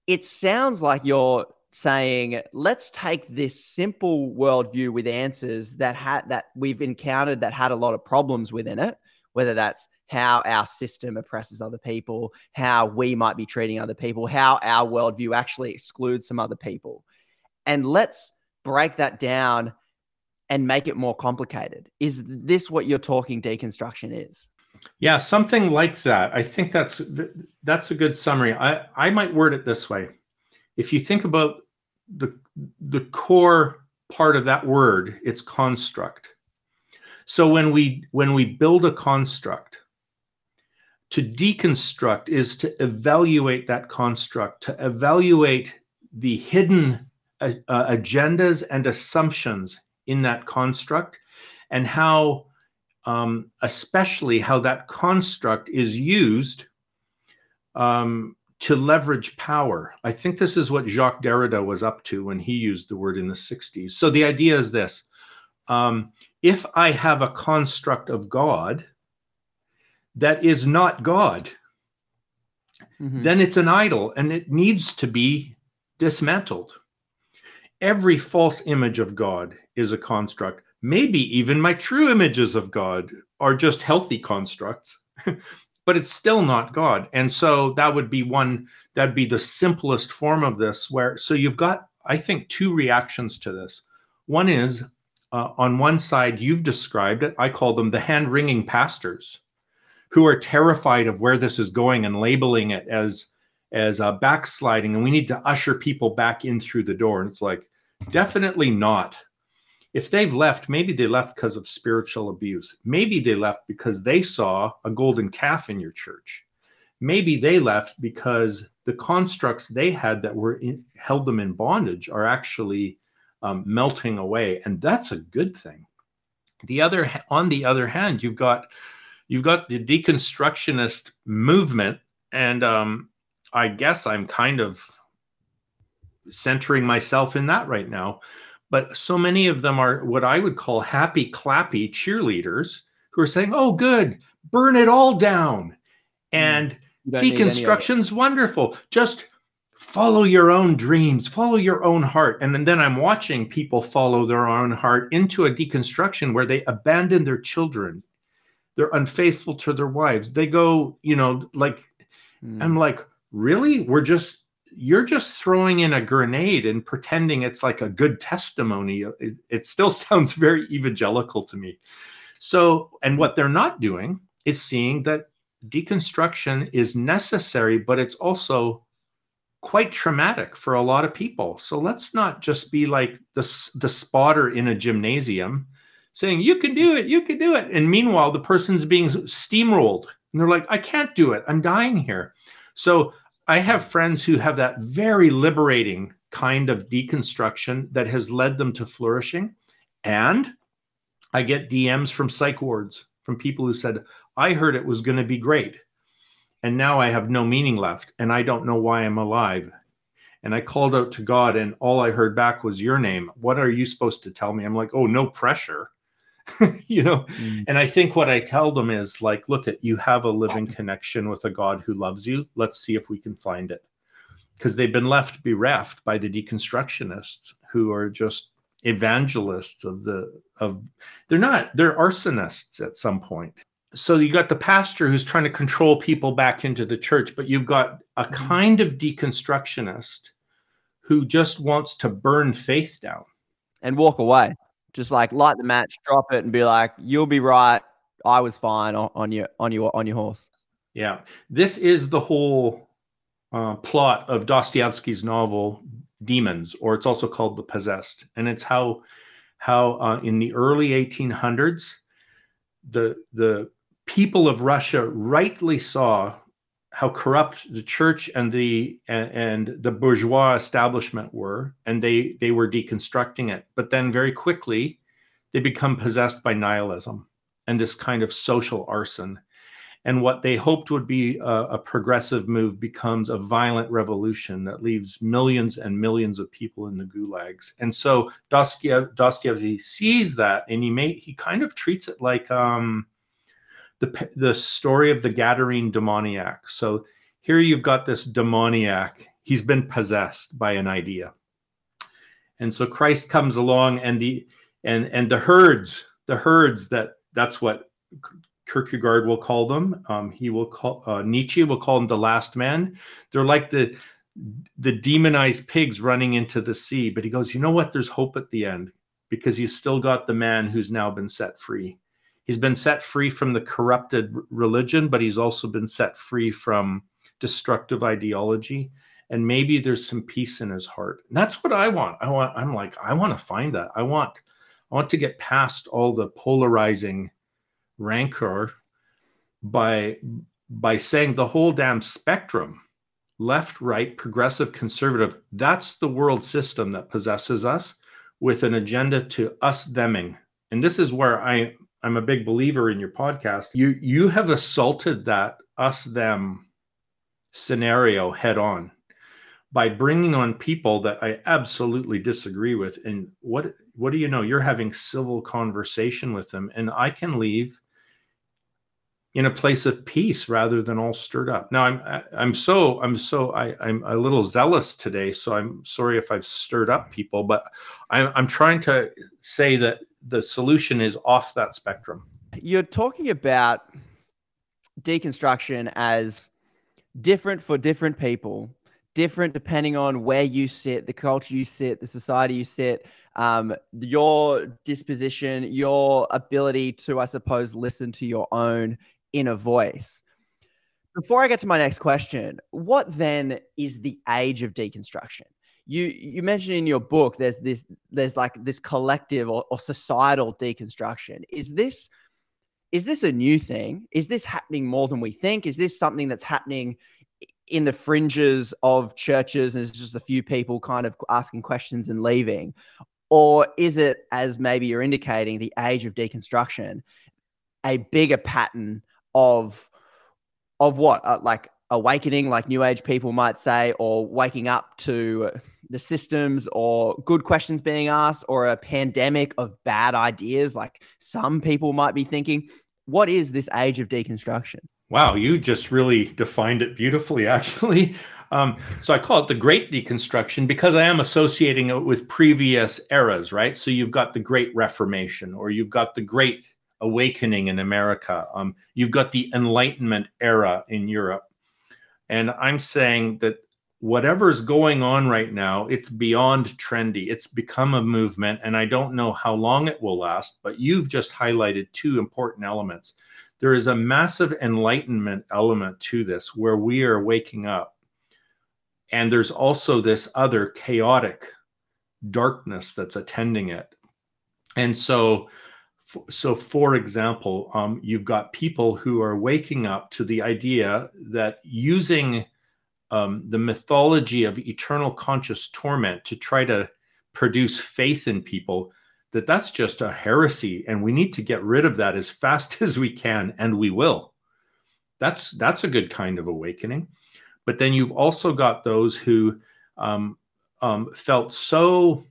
Speaker 10: it sounds like you're saying let's take this simple worldview with answers that had that we've encountered that had a lot of problems within it whether that's how our system oppresses other people how we might be treating other people how our worldview actually excludes some other people and let's break that down and make it more complicated. Is this what you're talking deconstruction is?
Speaker 1: Yeah, something like that. I think that's that's a good summary. I I might word it this way. If you think about the the core part of that word, it's construct. So when we when we build a construct, to deconstruct is to evaluate that construct, to evaluate the hidden uh, uh, agendas and assumptions in that construct, and how, um, especially how that construct is used um, to leverage power. I think this is what Jacques Derrida was up to when he used the word in the 60s. So the idea is this um, if I have a construct of God, that is not God, mm-hmm. then it's an idol and it needs to be dismantled. Every false image of God is a construct. Maybe even my true images of God are just healthy constructs, [laughs] but it's still not God. And so that would be one, that'd be the simplest form of this, where, so you've got, I think, two reactions to this. One is uh, on one side, you've described it, I call them the hand wringing pastors who are terrified of where this is going and labeling it as as a backsliding and we need to usher people back in through the door and it's like definitely not if they've left maybe they left because of spiritual abuse. Maybe they left because they saw a golden calf in your church. Maybe they left because the constructs they had that were in, held them in bondage are actually um, melting away and that's a good thing. The other on the other hand you've got you've got the deconstructionist movement, and um, I guess I'm kind of centering myself in that right now. But so many of them are what I would call happy, clappy cheerleaders who are saying, "Oh, good, burn it all down," and deconstruction's wonderful. Just follow your own dreams, follow your own heart. And then, then I'm watching people follow their own heart into a deconstruction where they abandon their children they're unfaithful to their wives they go you know like mm. i'm like really we're just you're just throwing in a grenade and pretending it's like a good testimony it, it still [laughs] sounds very evangelical to me so and what they're not doing is seeing that deconstruction is necessary but it's also quite traumatic for a lot of people so let's not just be like the, the spotter in a gymnasium saying, You can do it, you can do it. And meanwhile, the person's being steamrolled. And they're like, I can't do it. I'm dying here. So I have friends who have that very liberating kind of deconstruction that has led them to flourishing. And I get DMs from psych wards from people who said, I heard it was going to be great. And now I have no meaning left. And I don't know why I'm alive. And I called out to God, and all I heard back was your name. What are you supposed to tell me? I'm like, oh, no pressure. [laughs] you know? Mm. and i think what i tell them is like look at you have a living connection with a god who loves you. Let's see if we can find it. Because they've been left bereft by the deconstructionists who are just evangelists of the of they're not they're arsonists at some point. So you got the pastor who's trying to control people back into the church but you've got a mm. kind of deconstructionist who just wants to burn faith down.
Speaker 10: And walk away just like light the match, drop it, and be like, "You'll be right. I was fine on, your on your on your horse."
Speaker 1: Yeah, this is the whole uh, plot of Dostoevsky's novel Demons, or it's also called The Possessed, and it's how how uh, in the early 1800s the the people of Russia rightly saw how corrupt the church and the and, the bourgeois establishment were and they they were deconstructing it. But then very quickly they become possessed by nihilism and this kind of social arson. And what they hoped would be a, a progressive move becomes a violent revolution that leaves millions and millions of people in the gulags. And so dostoevsky sees that and he may he kind of treats it like um the the story of the Gadarene demoniac. So here you've got this demoniac. He's been possessed by an idea, and so Christ comes along, and the and and the herds, the herds that that's what Kierkegaard will call them. Um, he will call uh, Nietzsche will call them the last man. They're like the the demonized pigs running into the sea. But he goes, you know what? There's hope at the end because you still got the man who's now been set free he's been set free from the corrupted religion, but he's also been set free from destructive ideology. And maybe there's some peace in his heart. And that's what I want. I want, I'm like, I want to find that. I want, I want to get past all the polarizing rancor by by saying the whole damn spectrum left right progressive conservative that's the world system that possesses us with an agenda to us theming and this is where i i'm a big believer in your podcast. You you have assaulted that us them scenario head on by bringing on people that i absolutely disagree with. And what what do you know? You're having civil conversation with them and i can leave in a place of peace rather than all stirred up. Now I'm I'm so I'm so I, I'm a little zealous today, so I'm sorry if I've stirred up people, but I'm I'm trying to say that the solution is off that spectrum.
Speaker 10: You're talking about deconstruction as different for different people, different depending on where you sit, the culture you sit, the society you sit, um, your disposition, your ability to, I suppose, listen to your own inner voice. Before I get to my next question, what then is the age of deconstruction? You you mentioned in your book there's this there's like this collective or, or societal deconstruction. Is this is this a new thing? Is this happening more than we think? Is this something that's happening in the fringes of churches and it's just a few people kind of asking questions and leaving? Or is it, as maybe you're indicating, the age of deconstruction, a bigger pattern of of what uh, like awakening like new age people might say or waking up to the systems or good questions being asked or a pandemic of bad ideas like some people might be thinking what is this age of deconstruction
Speaker 1: wow you just really defined it beautifully [laughs] actually um, so i call it the great deconstruction because i am associating it with previous eras right so you've got the great reformation or you've got the great awakening in America. Um, you've got the Enlightenment era in Europe. And I'm saying that whatever's going on right now, it's beyond trendy. It's become a movement, and I don't know how long it will last, but you've just highlighted two important elements. There is a massive enlightenment element to this where we are waking up. And there's also this other chaotic darkness that's attending it. And so so for example um, you've got people who are waking up to the idea that using um, the mythology of eternal conscious torment to try to produce faith in people that that's just a heresy and we need to get rid of that as fast [laughs] as we can and we will. That's that's a good kind of awakening. But then you've also got those who um, um felt so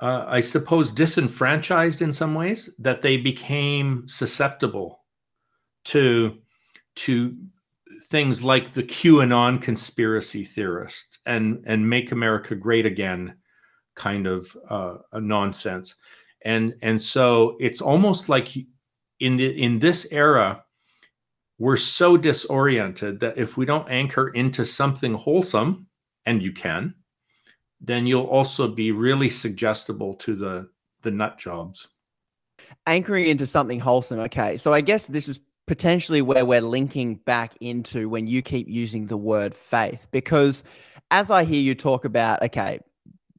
Speaker 1: uh, I suppose, disenfranchised in some ways, that they became susceptible to to things like the QAnon conspiracy theorists and and make America great again kind of uh, nonsense. And and so it's almost like in the in this era we're so disoriented that if we don't anchor into something wholesome and you can then you'll also be really suggestible to the the nut jobs.
Speaker 10: Anchoring into something wholesome. Okay. So I guess this is potentially where we're linking back into when you keep using the word faith because as I hear you talk about okay,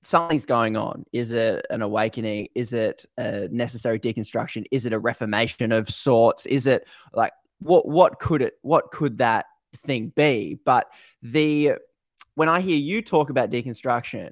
Speaker 10: something's going on. Is it an awakening? Is it a necessary deconstruction? Is it a reformation of sorts? Is it like what what could it what could that thing be? But the when I hear you talk about deconstruction,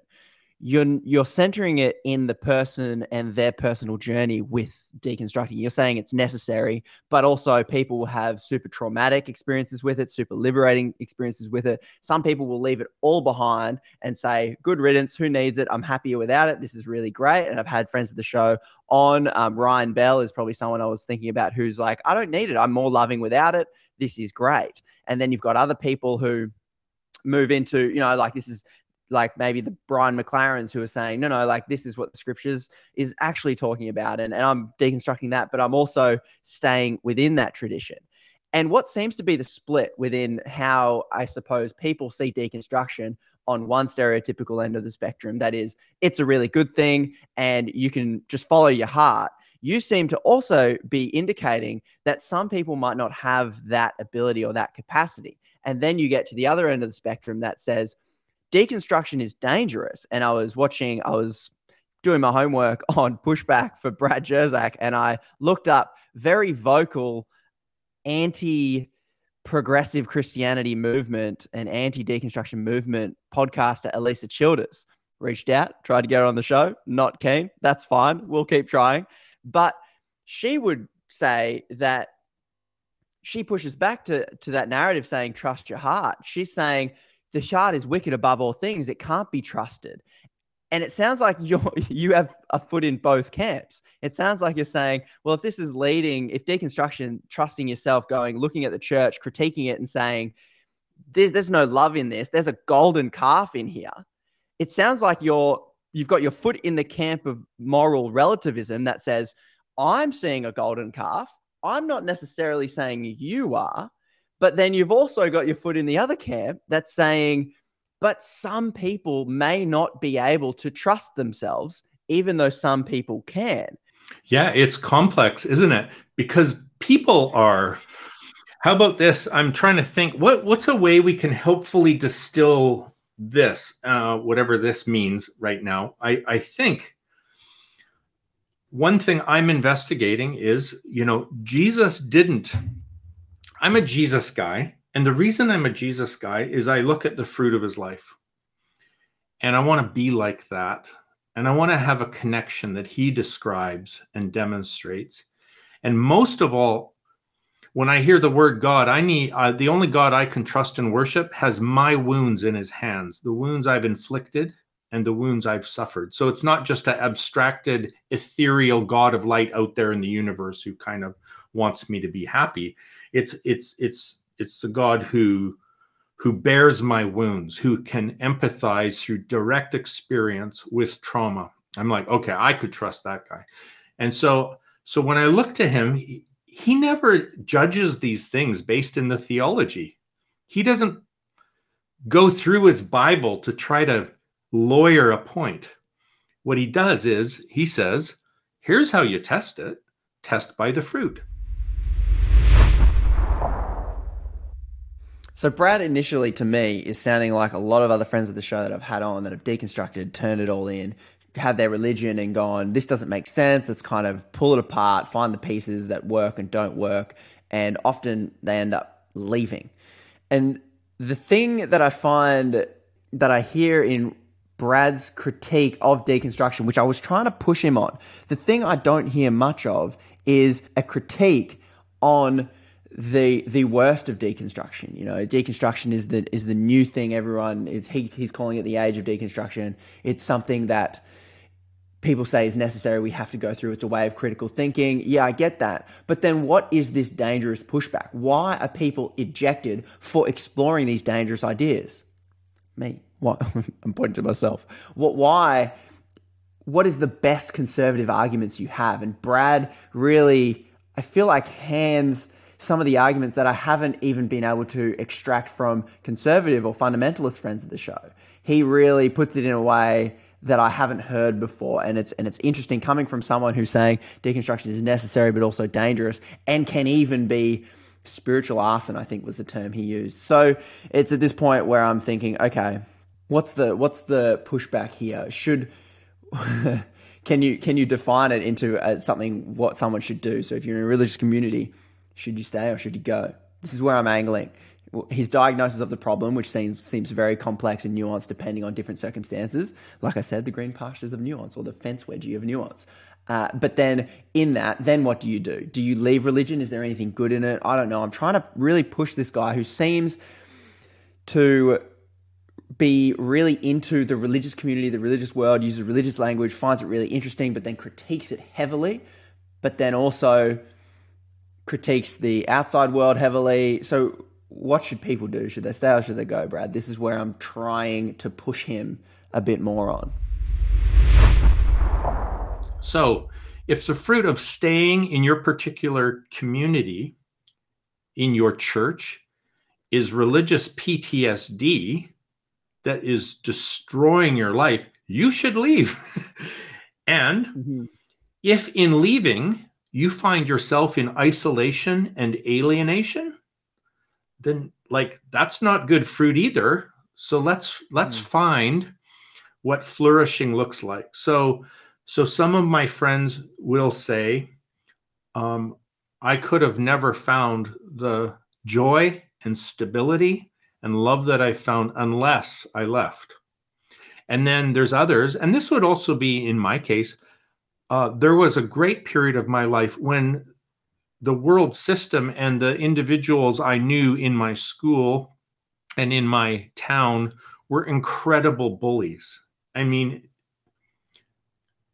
Speaker 10: you're you're centering it in the person and their personal journey with deconstructing. You're saying it's necessary, but also people will have super traumatic experiences with it, super liberating experiences with it. Some people will leave it all behind and say, "Good riddance. Who needs it? I'm happier without it. This is really great." And I've had friends of the show on. Um, Ryan Bell is probably someone I was thinking about who's like, "I don't need it. I'm more loving without it. This is great." And then you've got other people who move into, you know, like this is like maybe the Brian McLarens who are saying, no, no, like this is what the scriptures is actually talking about. And, and I'm deconstructing that, but I'm also staying within that tradition. And what seems to be the split within how I suppose people see deconstruction on one stereotypical end of the spectrum, that is, it's a really good thing and you can just follow your heart, you seem to also be indicating that some people might not have that ability or that capacity. And then you get to the other end of the spectrum that says deconstruction is dangerous. And I was watching, I was doing my homework [laughs] on pushback for Brad Jersak, and I looked up very vocal anti progressive Christianity movement and anti deconstruction movement podcaster Alisa Childers. Reached out, tried to get her on the show, not keen. That's fine. We'll keep trying. But she would say that she pushes back to, to that narrative saying, trust your heart. She's saying the heart is wicked above all things. It can't be trusted. And it sounds like [laughs] you you have a foot in both camps. It sounds like you're saying, well, if this is leading, if deconstruction, trusting yourself, going, looking at the church, critiquing it, and saying, there's, there's no love in this. There's a golden calf in here. It sounds like you're you've got your foot in the camp of moral relativism that says, I'm seeing a golden calf. I'm not necessarily saying you are, but then you've also got your foot in the other camp that's saying but some people may not be able to trust themselves, even though some people can.
Speaker 1: Yeah, it's complex, isn't it? Because people are. How about this? I'm trying to think. What what's a way we can helpfully distill this, uh, whatever this means right now? I I think one thing I'm investigating is, you know, Jesus didn't. I'm a Jesus guy, and the reason I'm a Jesus guy is I look at the fruit of his life and I want to be like that. And I want to have a connection that he describes and demonstrates. And most of all, when I hear the word God, I need uh, the only God I can trust and worship has my wounds in his hands, the wounds I've inflicted and the wounds I've suffered. So it's not just an abstracted, ethereal God of light out there in the universe who kind of wants me to be happy. It's it's it's it's the God who who bears my wounds, who can empathize through direct experience with trauma. I'm like, okay, I could trust that guy. And so so when I look to him, he never judges these things based in the theology. He doesn't go through his Bible to try to lawyer a point. What he does is he says, here's how you test it test by the fruit.
Speaker 10: So Brad initially to me is sounding like a lot of other friends of the show that I've had on that have deconstructed, turned it all in, had their religion and gone, this doesn't make sense. Let's kind of pull it apart, find the pieces that work and don't work. And often they end up leaving. And the thing that I find that I hear in Brad's critique of deconstruction, which I was trying to push him on, the thing I don't hear much of is a critique on the the worst of deconstruction. You know, deconstruction is the is the new thing. Everyone is he he's calling it the age of deconstruction. It's something that people say is necessary. We have to go through. It's a way of critical thinking. Yeah, I get that. But then, what is this dangerous pushback? Why are people ejected for exploring these dangerous ideas? Me. What? [laughs] I'm pointing to myself. What? Why? What is the best conservative arguments you have? And Brad really, I feel like hands some of the arguments that I haven't even been able to extract from conservative or fundamentalist friends of the show. He really puts it in a way that I haven't heard before, and it's and it's interesting coming from someone who's saying deconstruction is necessary but also dangerous and can even be spiritual arson. I think was the term he used. So it's at this point where I'm thinking, okay, what's the what's the pushback here? Should [laughs] can you can you define it into uh, something what someone should do? So if you're in a religious community should you stay or should you go? This is where I'm angling. His diagnosis of the problem, which seems seems very complex and nuanced depending on different circumstances. Like I said, the green pastures of nuance or the fence wedgie of nuance. Uh, but then in that, then what do you do? Do you leave religion? Is there anything good in it? I don't know. I'm trying to really push this guy who seems to be really into the religious community, the religious world, uses religious language, finds it really interesting, but then critiques it heavily. But then also critiques the outside world heavily. So, what should people do? Should they stay or should they go, Brad? This is where I'm trying to push him a bit more on.
Speaker 1: So, if the fruit of staying in your particular community, in your church, is religious PTSD that is destroying your life, you should leave. [laughs] and mm-hmm if in leaving you find yourself in isolation and alienation, then like that's not good fruit either. So let's let's mm. find what flourishing looks like. So so some of my friends will say, um, I could have never found the joy and stability and love that I found unless I left. And then there's others, and this would also be in my case. Uh, there was a great period of my life when the world system and the individuals I knew in my school and in my town were incredible bullies. I mean,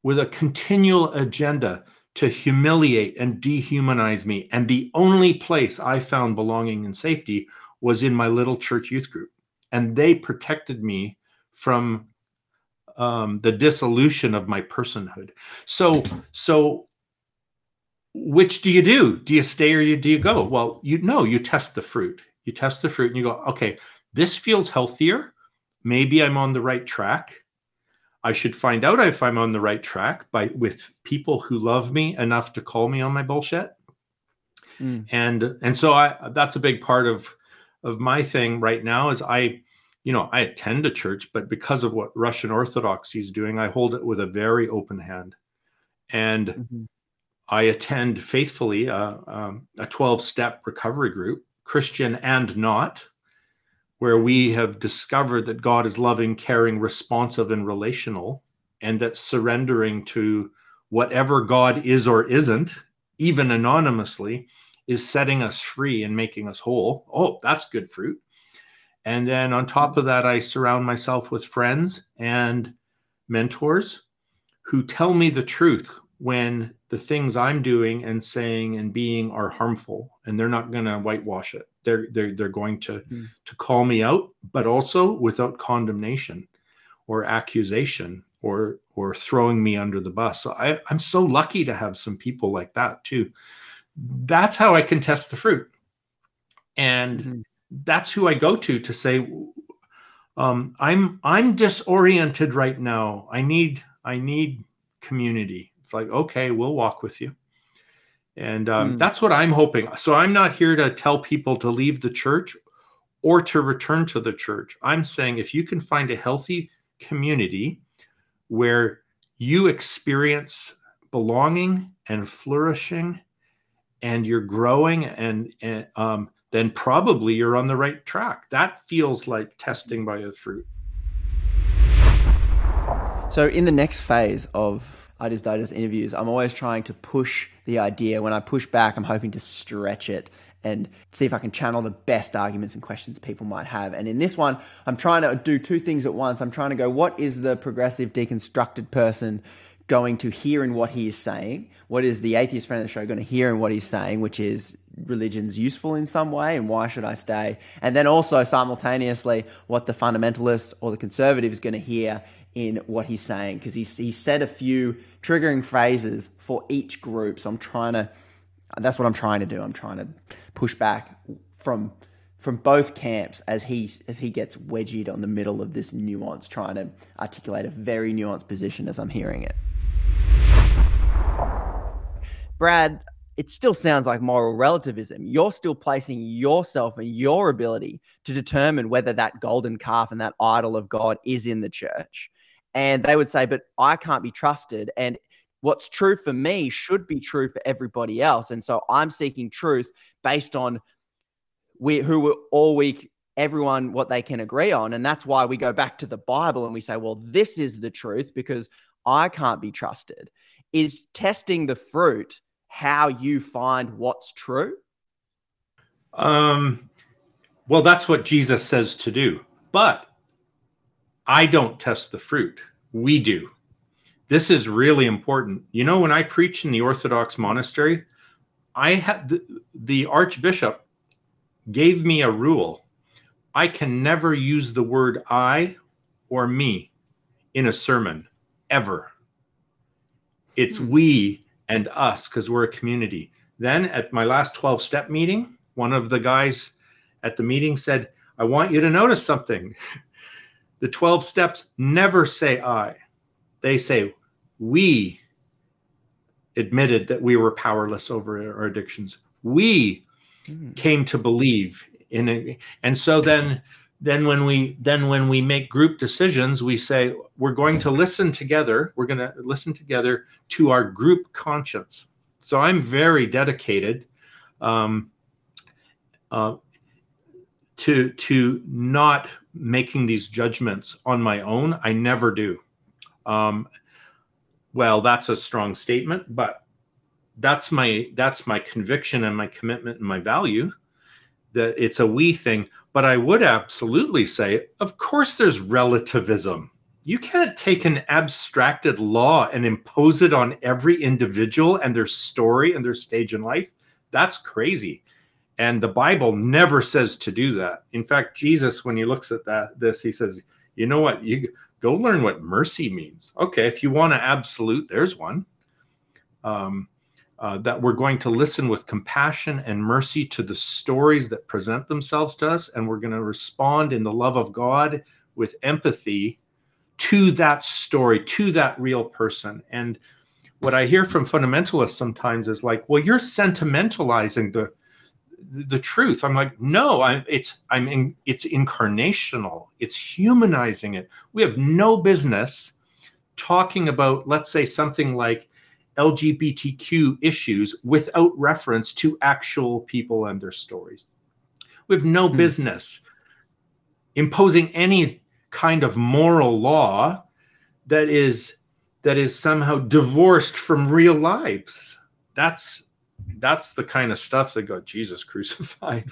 Speaker 1: with a continual agenda to humiliate and dehumanize me. And the only place I found belonging and safety was in my little church youth group. And they protected me from um, the dissolution of my personhood. So, so which do you do? Do you stay or do you go? Well, you know, you test the fruit. You test the fruit and you go, okay, this feels healthier. Maybe I'm on the right track. I should find out if I'm on the right track by with people who love me enough to call me on my bullshit. Mm. And and so I that's a big part of of my thing right now is I you know I attend a church but because of what Russian Orthodoxy is doing I hold it with a very open hand. And mm-hmm. I attend faithfully uh, um, a 12 step recovery group, Christian and not, where we have discovered that God is loving, caring, responsive, and relational, and that surrendering to whatever God is or isn't, even anonymously, is setting us free and making us whole. Oh, that's good fruit. And then on top of that, I surround myself with friends and mentors who tell me the truth when the things I'm doing and saying and being are harmful, and they're not going to whitewash it. They're they're they're going to mm. to call me out but also without condemnation or accusation or or throwing me under the bus. So I, i'm so lucky to have some people like that too. That's how i can test the fruit. And mm-hmm. that's who i go to to say um, i'm i'm disoriented right now. I need i need community it's like okay we'll walk with you and um, mm. that's what I'm hoping. So I'm not here to tell people to leave the church or to return to the church. I'm saying if you can find a healthy community where you experience belonging and flourishing and you're growing and, and um, then probably you're on the right track. That feels like testing by a fruit.
Speaker 10: So in the next phase of Ideas Digest interviews, I'm always trying to push the idea. When I push back, I'm hoping to stretch it and see if I can channel the best arguments and questions people might have. And in this one, I'm trying to do two things at once. I'm trying to go, what is the progressive, deconstructed person going to hear in what he is saying? What is the atheist friend of the show going to hear in what he's saying, which is religion's useful in some way and why should I stay? And then also simultaneously, what the fundamentalist or the conservative is going to hear in what he's saying because he's, he said a few triggering phrases for each group. So I'm trying to, that's what I'm trying to do. I'm trying to push back from from both camps as he as he gets wedged on the middle of this nuance, trying to articulate a very nuanced position as I'm hearing it. Brad, it still sounds like moral relativism. You're still placing yourself and your ability to determine whether that golden calf and that idol of God is in the church and they would say, but I can't be trusted. And what's true for me should be true for everybody else. And so I'm seeking truth based on we who were all week everyone what they can agree on. And that's why we go back to the Bible and we say, well, this is the truth because I can't be trusted. Is testing the fruit how you find what's true?
Speaker 1: Um, well, that's what Jesus says to do. But I don't test the fruit. We do. This is really important. You know, when I preach in the Orthodox monastery, I had the, the archbishop gave me a rule. I can never use the word I or me in a sermon ever. It's hmm. we and us because we're a community. Then at my last 12 step meeting, one of the guys at the meeting said, I want you to notice something. [laughs] The 12 steps never say I, they say we admitted that we were powerless over our addictions. We mm. came to believe in it. And so then then when we then when we make group decisions we say we're going to listen together we're going to listen together to our group conscience so i'm very dedicated um, uh, to to not making these judgments on my own i never do um, well that's a strong statement but that's my that's my conviction and my commitment and my value that it's a we thing but I would absolutely say, of course, there's relativism. You can't take an abstracted law and impose it on every individual and their story and their stage in life. That's crazy. And the Bible never says to do that. In fact, Jesus, when he looks at that, this, he says, you know what? You go learn what mercy means. Okay, if you want to absolute, there's one. Um, uh, that we're going to listen with compassion and mercy to the stories that present themselves to us, and we're going to respond in the love of God with empathy to that story, to that real person. And what I hear from fundamentalists sometimes is like, "Well, you're sentimentalizing the the truth." I'm like, "No, I'm it's I'm in, it's incarnational. It's humanizing it. We have no business talking about, let's say, something like." LGBTQ issues without reference to actual people and their stories. We have no hmm. business imposing any kind of moral law that is that is somehow divorced from real lives. That's that's the kind of stuff that got Jesus [laughs] crucified.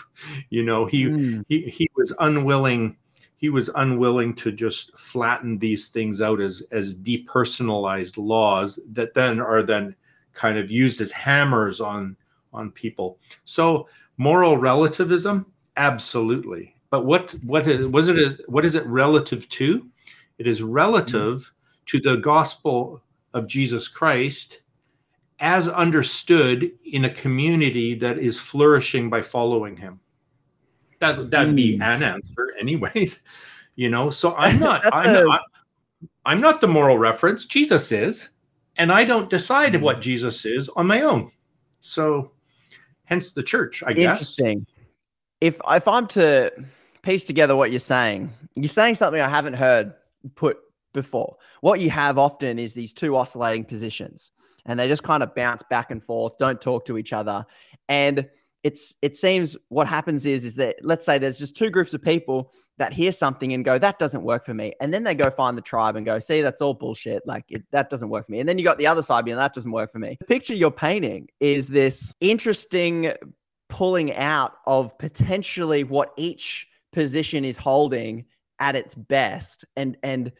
Speaker 1: you know, he mm. he he was unwilling he was unwilling to just flatten these things out as as depersonalized laws that then are then kind of used as hammers on on people. So moral relativism, absolutely. But what what is, was it? What is it relative to? It is relative mm-hmm. to the gospel of Jesus Christ as understood in a community that is flourishing by following him. That that'd be mm. an answer anyways [laughs] you know? So i'm [laughs] not i'm not i'm not the moral reference. Jesus is and i don't decide mm. what jesus is on my own. So hence the church i
Speaker 10: Interesting. guess if if i'm to piece together what you're saying you're saying something i haven't heard put before. What you have often is these two oscillating positions and they just kind of bounce back and forth don't talk to each other. And it's it seems what happens is is that let's say there's just two groups of people that hear something and go that doesn't work for me. And then they go find the tribe and go see that's all bullshit. Like it, that doesn't work for me. And then you got the other side being that doesn't work for me. The picture you're painting is this interesting pulling out of potentially what each position is holding at its best and and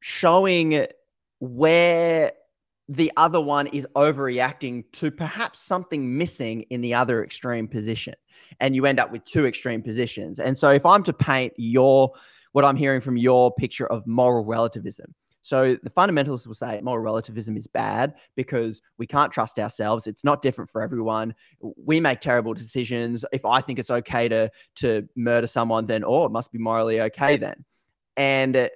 Speaker 10: showing where the other one is overreacting to perhaps something missing in the other extreme position. And you end up with two extreme positions. And so, if I'm to paint your, what I'm hearing from your picture of moral relativism, so the fundamentalists will say moral relativism is bad because we can't trust ourselves. It's not different for everyone. We make terrible decisions. If I think it's okay to to murder someone, then oh, it must be morally okay then. And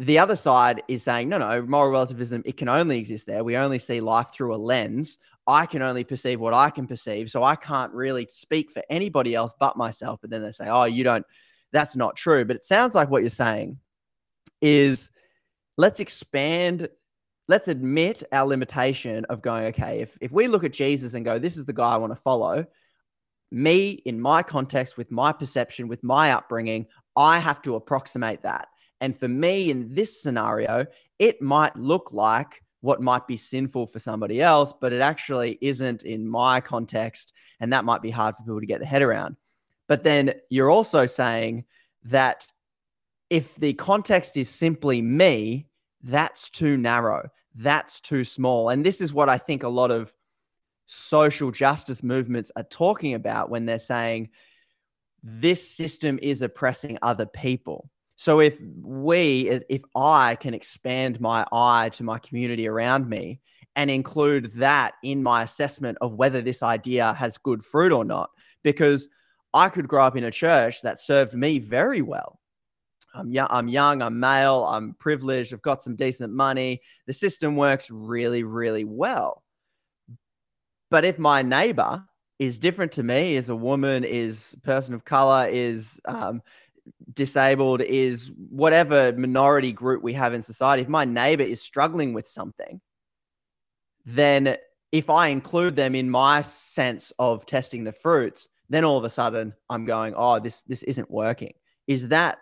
Speaker 10: the other side is saying, no, no, moral relativism, it can only exist there. We only see life through a lens. I can only perceive what I can perceive. So I can't really speak for anybody else but myself. But then they say, oh, you don't, that's not true. But it sounds like what you're saying is let's expand, let's admit our limitation of going, okay, if, if we look at Jesus and go, this is the guy I want to follow, me in my context, with my perception, with my upbringing, I have to approximate that. And for me, in this scenario, it might look like what might be sinful for somebody else, but it actually isn't in my context. And that might be hard for people to get their head around. But then you're also saying that if the context is simply me, that's too narrow, that's too small. And this is what I think a lot of social justice movements are talking about when they're saying this system is oppressing other people. So if we, if I can expand my eye to my community around me and include that in my assessment of whether this idea has good fruit or not, because I could grow up in a church that served me very well. I'm young, I'm young, I'm male, I'm privileged, I've got some decent money. The system works really, really well. But if my neighbor is different to me, is a woman, is person of color, is um, disabled, is whatever minority group we have in society, if my neighbor is struggling with something, then if I include them in my sense of testing the fruits, then all of a sudden I'm going, oh, this this isn't working. Is that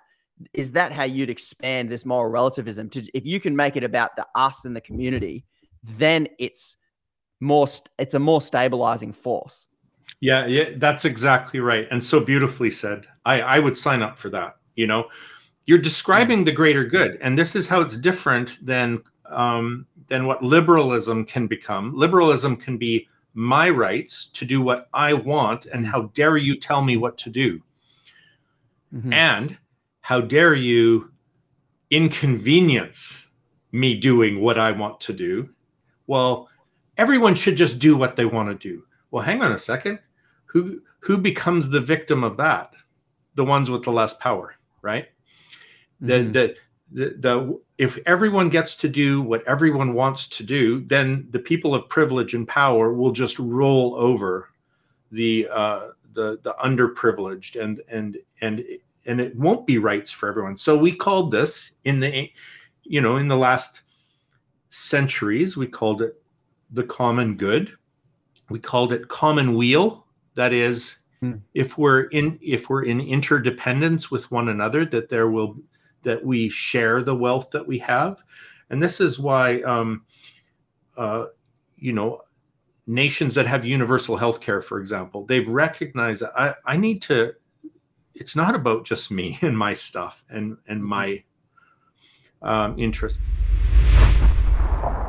Speaker 10: is that how you'd expand this moral relativism to if you can make it about the us and the community then it's more it's a more stabilizing force.
Speaker 1: Yeah yeah that's exactly right and so beautifully said. I i would sign up for that you know you're describing the greater good and this is how it's different than um, than what liberalism can become liberalism can be my rights to do what i want and how dare you tell me what to do mm-hmm. and how dare you inconvenience me doing what I want to do? Well, everyone should just do what they want to do. Well, hang on a second. Who who becomes the victim of that? The ones with the less power, right? Mm-hmm. The, the the the if everyone gets to do what everyone wants to do, then the people of privilege and power will just roll over the uh, the the underprivileged and and and and it won't be rights for everyone. So we called this in the, you know, in the last centuries, we called it the common good. We called it common weal. That is, hmm. if we're in if we're in interdependence with one another, that there will that we share the wealth that we have, and this is why, um, uh, you know, nations that have universal health care, for example, they've recognized that I, I need to it's not about just me [laughs] and my stuff and and mm-hmm. my um, interest.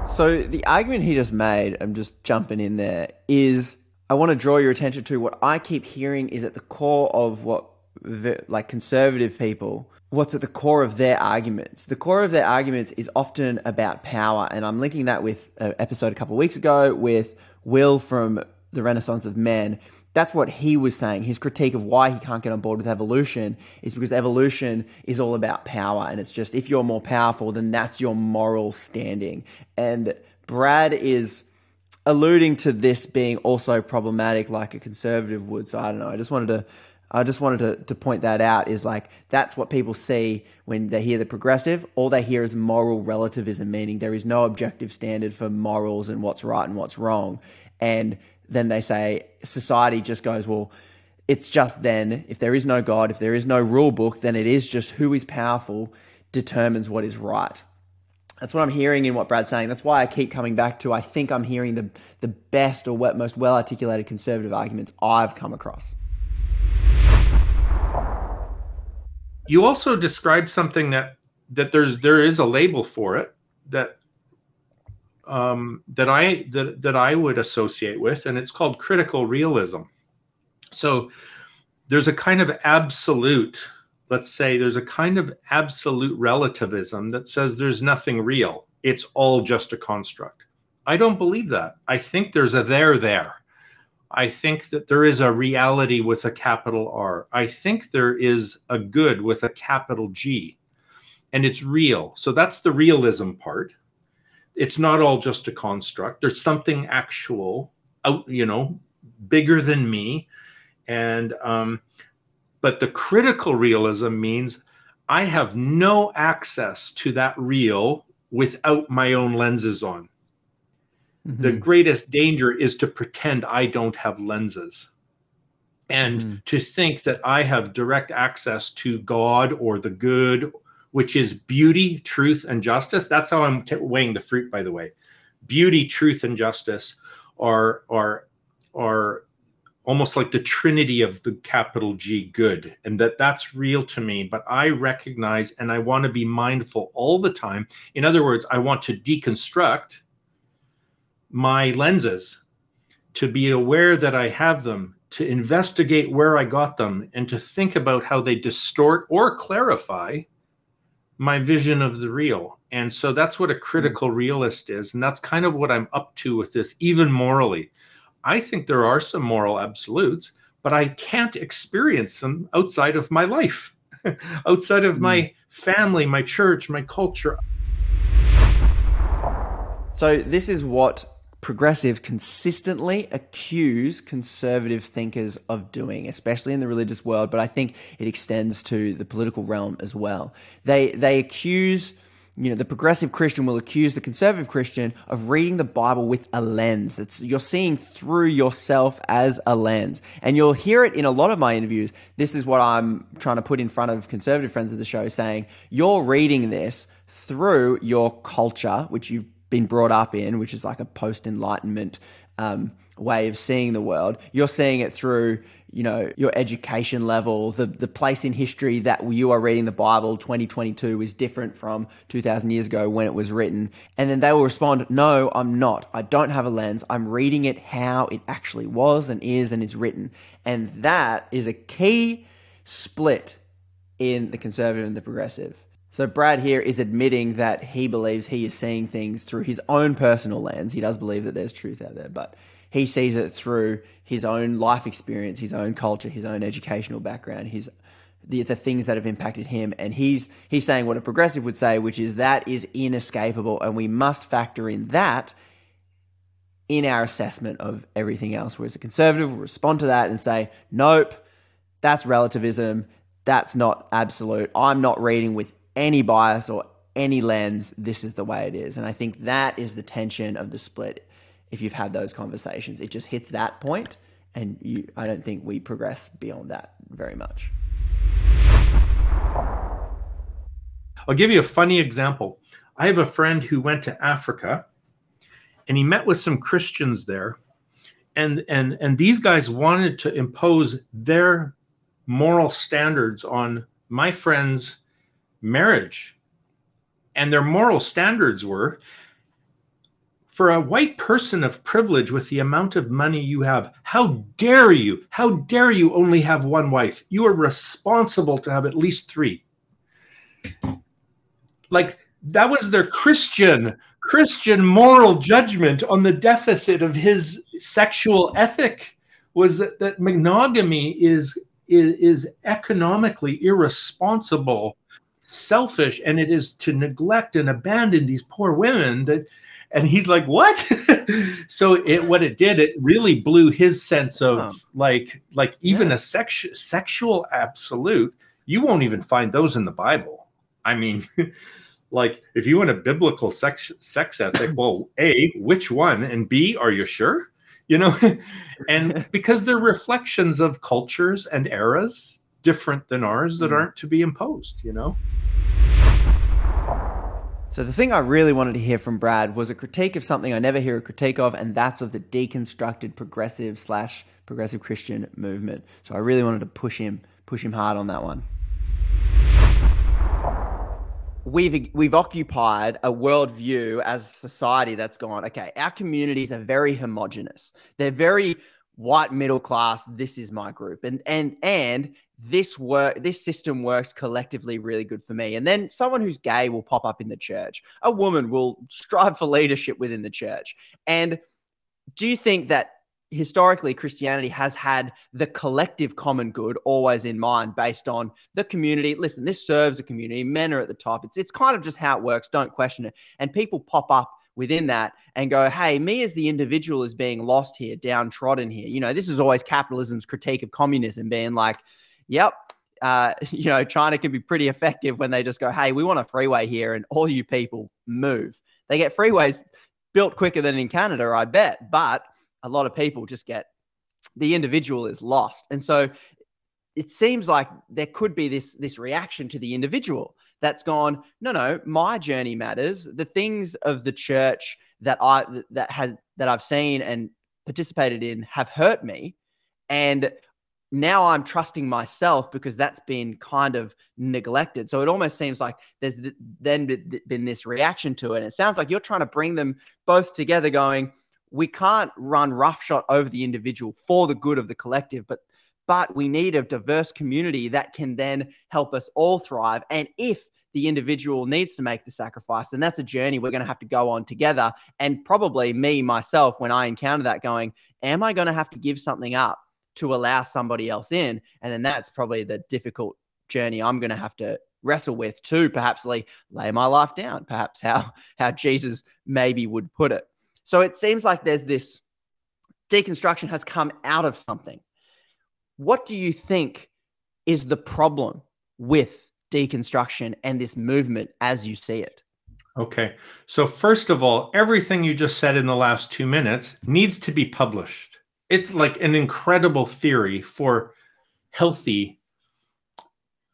Speaker 10: So the argument he just made, I'm just jumping in there, is I want to draw your attention to what I keep hearing is at the core of what like conservative people what's at the core of their arguments. The core of their arguments is often about power, and I'm linking that with an episode a couple of weeks ago with Will from the Renaissance of Men, that's what he was saying. His critique of why he can't get on board with evolution is because evolution is all about power. And it's just if you're more powerful, then that's your moral standing. And Brad is alluding to this being also problematic like a conservative would. So I don't know. I just wanted to. I just wanted to, to point that out is like that's what people see when they hear the progressive. All they hear is moral relativism, meaning there is no objective standard for morals and what's right and what's wrong. And then they say society just goes, well, it's just then, if there is no God, if there is no rule book, then it is just who is powerful determines what is right. That's what I'm hearing in what Brad's saying. That's why I keep coming back to I think I'm hearing the, the best or what, most well articulated conservative arguments I've come across.
Speaker 1: You also described something that that there's there is a label for it that um, that I that that I would associate with, and it's called critical realism. So there's a kind of absolute, let's say, there's a kind of absolute relativism that says there's nothing real. It's all just a construct. I don't believe that. I think there's a there there. I think that there is a reality with a capital R. I think there is a good with a capital G, and it's real. So that's the realism part it's not all just a construct there's something actual out you know bigger than me and um but the critical realism means i have no access to that real without my own lenses on mm-hmm. the greatest danger is to pretend i don't have lenses and mm. to think that i have direct access to god or the good which is beauty, truth, and justice. That's how I'm t- weighing the fruit, by the way. Beauty, truth, and justice are are are almost like the trinity of the capital G good and that that's real to me but I recognize and I want to be mindful all the time in other words I want to deconstruct my lenses to be aware that I have them to investigate where I got them and to think about how they distort or clarify my vision of the real. And so that's what a mm-hmm. critical realist is. And that's kind of what I'm up to with this, even morally. I think there are some moral absolutes, but I can't experience them outside of my life. [laughs] outside of my hmm. family, my church, my culture.
Speaker 10: So, this is what progressives consistently accuse conservative thinkers of doing, especially in the religious world, but I think it extends to the political realm as well. They they accuse you know the progressive christian will accuse the conservative christian of reading the bible with a lens. That's you're seeing through yourself as a lens. And you'll hear it in a lot of my interviews. This is what i'm trying to put in front of conservative friends of the show saying you're reading this through your culture which you've been brought up in, which is like a post enlightenment um, way of seeing the world. You're seeing it through, you know, your education level, the the place in history that you are reading the Bible. 2022 is different from 2,000 years ago when it was written, and then they will respond, "No, I'm not. I don't have a lens. I'm reading it how it actually was and is and is written." And that is a key split in the conservative and the progressive. So Brad here is admitting that he believes he is seeing things through his own personal lens. He does believe that there's truth out there, but he sees it through his own life experience, his own culture, his own educational background, his the, the things that have impacted him. And he's he's saying what a progressive would say, which is that is inescapable, and we must factor in that in our assessment of everything else. Whereas a conservative will respond to that and say, nope, that's relativism. That's not absolute. I'm not reading with any bias or any lens, this is the way it is. And I think that is the tension of the split. If you've had those conversations, it just hits that point, and you, I don't think we progress beyond that very much.
Speaker 1: I'll give you a funny example. I have a friend who went to Africa and he met with some Christians there. And, and, and these guys wanted to impose their moral standards on my friend's marriage. And their moral standards were for a white person of privilege with the amount of money you have, how dare you? How dare you only have one wife? You are responsible to have at least three. Like that was their Christian Christian moral judgment on the deficit of his sexual ethic was that, that monogamy is, is, is economically irresponsible selfish and it is to neglect and abandon these poor women that and he's like what [laughs] so it what it did it really blew his sense of oh. like like even yeah. a sex, sexual absolute you won't even find those in the bible i mean [laughs] like if you want a biblical sex sex ethic well a which one and b are you sure you know [laughs] and because they're reflections of cultures and eras different than ours that mm. aren't to be imposed you know
Speaker 10: so the thing I really wanted to hear from Brad was a critique of something I never hear a critique of, and that's of the deconstructed progressive slash progressive Christian movement. So I really wanted to push him, push him hard on that one. We've we've occupied a worldview as a society that's gone. Okay, our communities are very homogenous. They're very white middle class. This is my group, and and and this work this system works collectively really good for me. And then someone who's gay will pop up in the church. A woman will strive for leadership within the church. And do you think that historically christianity has had the collective common good always in mind based on the community? Listen this serves a community. Men are at the top. It's, it's kind of just how it works. Don't question it. And people pop up within that and go, hey, me as the individual is being lost here, downtrodden here. You know, this is always capitalism's critique of communism being like, yep, uh, [laughs] you know, China can be pretty effective when they just go, hey, we want a freeway here and all you people move. They get freeways built quicker than in Canada, I bet. But a lot of people just get the individual is lost. And so it seems like there could be this this reaction to the individual that's gone no no my journey matters the things of the church that i that had that i've seen and participated in have hurt me and now I'm trusting myself because that's been kind of neglected. So it almost seems like there's then been this reaction to it. And it sounds like you're trying to bring them both together, going, we can't run roughshod over the individual for the good of the collective, but but we need a diverse community that can then help us all thrive. And if the individual needs to make the sacrifice, then that's a journey we're going to have to go on together. And probably me, myself, when I encounter that, going, Am I going to have to give something up? to allow somebody else in. And then that's probably the difficult journey I'm going to have to wrestle with to perhaps lay, lay my life down, perhaps how, [laughs] how Jesus maybe would put it. So it seems like there's this deconstruction has come out of something. What do you think is the problem with deconstruction and this movement as you see it?
Speaker 1: Okay. So, first of all, everything you just said in the last two minutes needs to be published. It's like an incredible theory for healthy,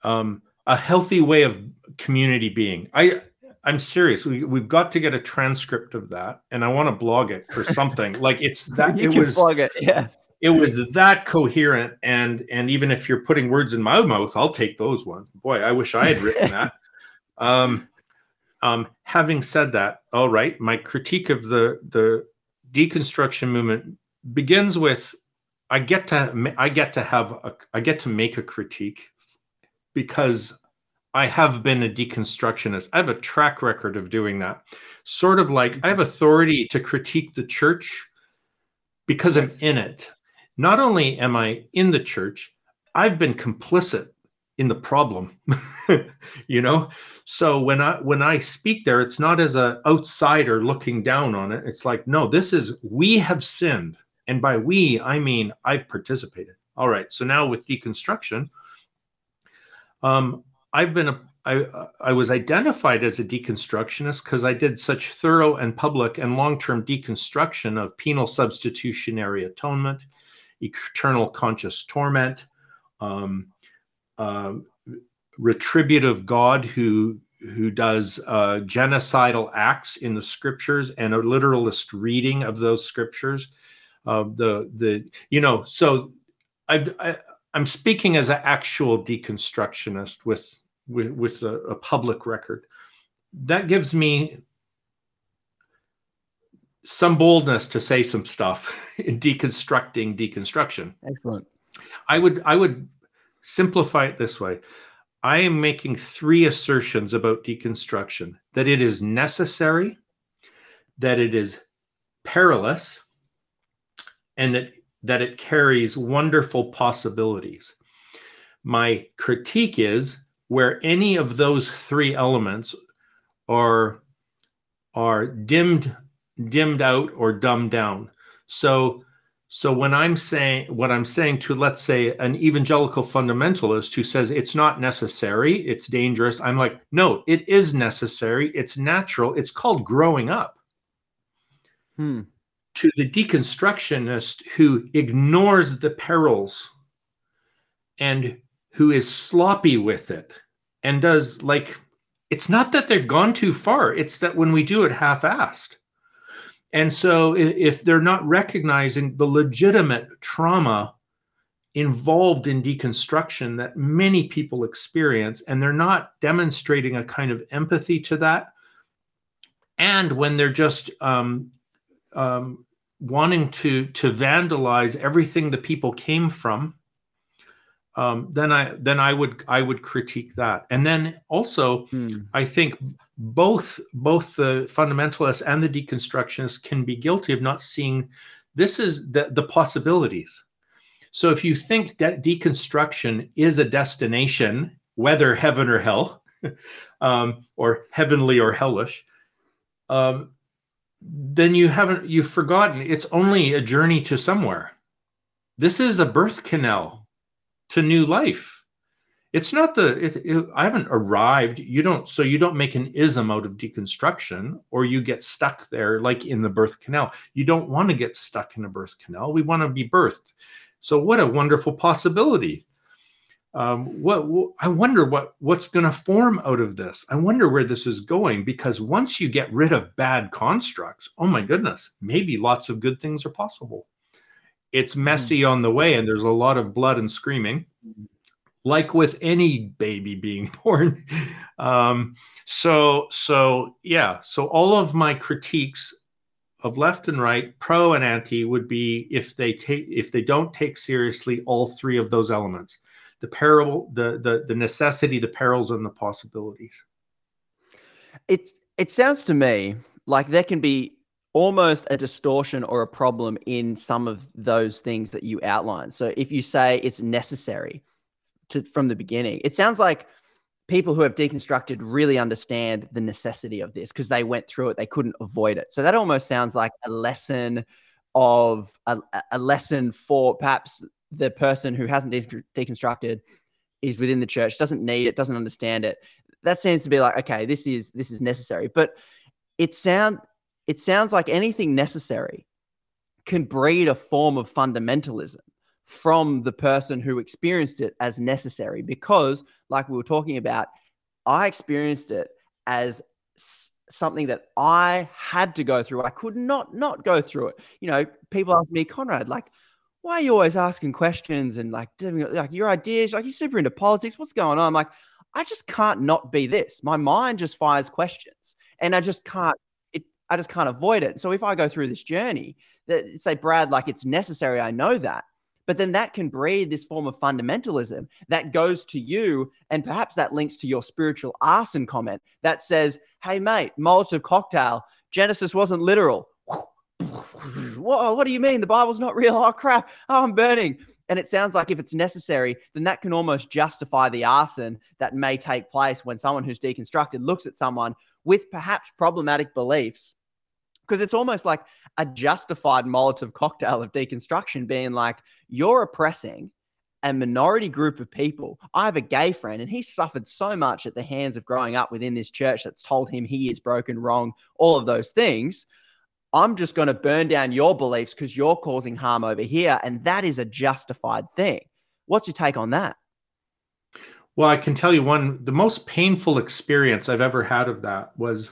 Speaker 1: um, a healthy way of community being. I, I'm serious. We, we've got to get a transcript of that, and I want to blog it or something. like it's that [laughs]
Speaker 10: you
Speaker 1: it
Speaker 10: can
Speaker 1: was
Speaker 10: blog it, yeah.
Speaker 1: It was that coherent, and and even if you're putting words in my mouth, I'll take those ones. Boy, I wish I had written that. [laughs] Um, um, having said that, all right, my critique of the the deconstruction movement begins with I get to I get to have a, I get to make a critique because I have been a deconstructionist. I have a track record of doing that. Sort of like I have authority to critique the church because I'm in it. Not only am I in the church, I've been complicit in the problem [laughs] you know? So when i when i speak there it's not as a outsider looking down on it. It's like no this is we have sinned. And by we i mean i've participated. All right. So now with deconstruction um i've been a I, I was identified as a deconstructionist because I did such thorough and public and long term deconstruction of penal substitutionary atonement, eternal conscious torment, um, uh, retributive God who who does uh, genocidal acts in the scriptures and a literalist reading of those scriptures. Uh, the the you know so I, I I'm speaking as an actual deconstructionist with with with a, a public record. That gives me some boldness to say some stuff [laughs] in deconstructing deconstruction.
Speaker 10: Excellent.
Speaker 1: I would I would simplify it this way I am making three assertions about deconstruction that it is necessary, that it is perilous, and that, that it carries wonderful possibilities. My critique is where any of those three elements are, are dimmed, dimmed out or dumbed down. So so when I'm saying what I'm saying to let's say an evangelical fundamentalist who says it's not necessary, it's dangerous, I'm like, no, it is necessary, it's natural, it's called growing up.
Speaker 10: Hmm.
Speaker 1: To the deconstructionist who ignores the perils and who is sloppy with it and does like it's not that they've gone too far, it's that when we do it half-assed and so, if they're not recognizing the legitimate trauma involved in deconstruction that many people experience, and they're not demonstrating a kind of empathy to that, and when they're just um, um, wanting to to vandalize everything the people came from, um, then I then I would I would critique that. And then also, hmm. I think both both the fundamentalists and the deconstructionists can be guilty of not seeing this is the, the possibilities. So if you think that deconstruction is a destination whether heaven or hell [laughs] um, or heavenly or hellish um, then you haven't you've forgotten it's only a journey to somewhere. This is a birth canal to new life it's not the it, it, i haven't arrived. You don't so you don't make an ism out of deconstruction or you get stuck there like in the birth canal. You don't want to get stuck in a birth canal. We want to be birthed. So what a wonderful possibility. Um, what, what i wonder what what's going to form out of this. I wonder where this is going because once you get rid of bad constructs oh my goodness maybe lots of good things are possible. It's hmm. messy on the way and there's a lot of blood and screaming like with any baby being [laughs] born. Um, so, so yeah, so all of my critiques of left and right, pro and anti, would be if they take if they don't take seriously all three of those elements: the peril, the the the necessity, the perils, and the possibilities.
Speaker 10: It it sounds to me like there can be almost a distortion or a problem in some of those things that you outline. So if you say it's necessary, to from the beginning. It sounds like people who have deconstructed really understand the necessity of this because they went through it, they couldn't avoid it. So that almost sounds like a lesson of a, a lesson for perhaps the person who hasn't de- deconstructed is within the church, doesn't need it, doesn't understand it. That seems to be like, okay, this is this is necessary. But it sound it sounds like anything necessary can breed a form of fundamentalism from the person who experienced it as necessary because like we were talking about i experienced it as something that i had to go through. I could not not go through it. You know people ask me conrad like why are you always asking questions and like doing like your ideas? Like you're super into politics. What's going on? I'm like i just can't not be this. My mind just fires questions and i just can't it i just can't avoid it. So if i go through this journey that say brad like it's necessary i know that but then that can breed this form of fundamentalism that goes to you, and perhaps that links to your spiritual arson comment that says, Hey, mate, Molotov cocktail, Genesis wasn't literal. [laughs] Whoa, what do you mean? The Bible's not real? Oh, crap. Oh, I'm burning. And it sounds like if it's necessary, then that can almost justify the arson that may take place when someone who's deconstructed looks at someone with perhaps problematic beliefs because it's almost like a justified Molotov cocktail of deconstruction being like, you're oppressing a minority group of people. I have a gay friend and he suffered so much at the hands of growing up within this church that's told him he is broken, wrong, all of those things. I'm just going to burn down your beliefs because you're causing harm over here. And that is a justified thing. What's your take on that?
Speaker 1: Well, I can tell you one, the most painful experience I've ever had of that was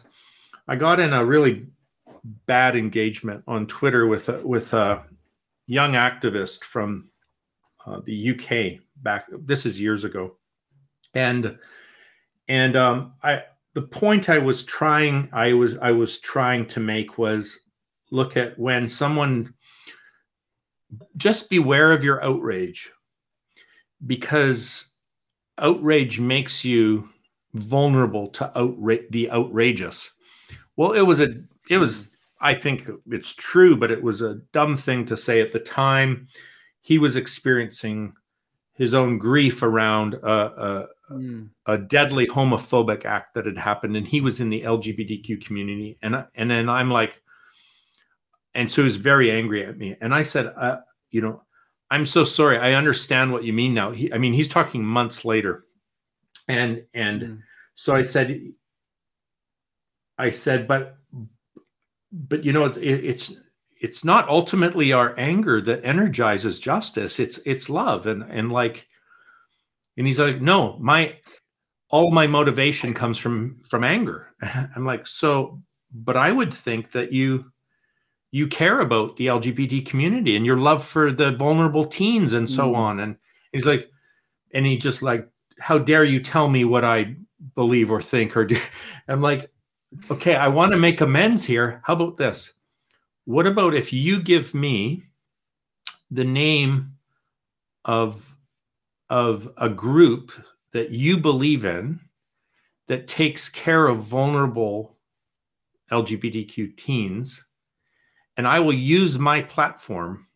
Speaker 1: I got in a really bad engagement on Twitter with a, with a young activist from uh, the UK back. This is years ago, and and um, I the point I was trying I was I was trying to make was look at when someone just beware of your outrage because outrage makes you vulnerable to outra- the outrageous. Well, it was a it was I think it's true, but it was a dumb thing to say at the time. He was experiencing his own grief around a, a, mm. a, deadly homophobic act that had happened, and he was in the LGBTQ community. And and then I'm like, and so he was very angry at me. And I said, uh, you know, I'm so sorry. I understand what you mean now. He, I mean, he's talking months later, and and mm. so I said, I said, but but you know it, it's it's not ultimately our anger that energizes justice. It's it's love. And and like and he's like no my all my motivation comes from from anger. [laughs] I'm like so but i would think that you you care about the lgbt community and your love for the vulnerable teens and so mm. on. And he's like and he just like how dare you tell me what i believe or think or do? [laughs] I'm like okay, I want to make amends here. How about this? What about if you give me the name of of a group that you believe in that takes care of vulnerable LGBTQ teens, and I will use my platform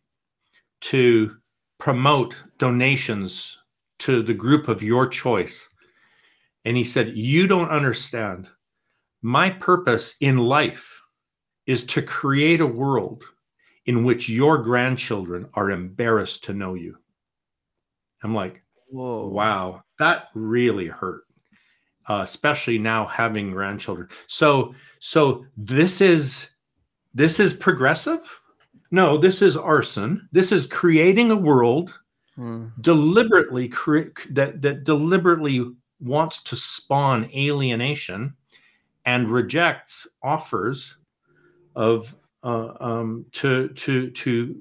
Speaker 1: to promote donations to the group of your choice. And he said, You don't understand my purpose in life is to create a world in which your grandchildren are embarrassed to know you. I'm like, Whoa. wow, that really hurt. Uh, especially now having grandchildren. So, so this is this is progressive. No, this is arson. This is creating a world hmm. deliberately cre- that that deliberately wants to spawn alienation and rejects offers of uh, um, to to to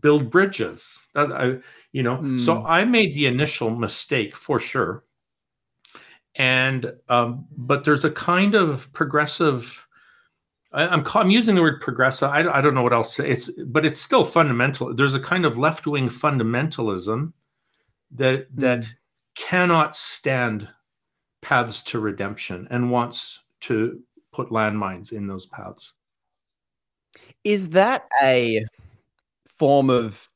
Speaker 1: build bridges. That I, you know, mm. so I made the initial mistake for sure. And um, but there's a kind of progressive. I, I'm, I'm using the word progressive. I, I don't know what else. To say. It's but it's still fundamental. There's a kind of left wing fundamentalism that that mm. cannot stand paths to redemption and wants to put landmines in those paths.
Speaker 10: Is that a form of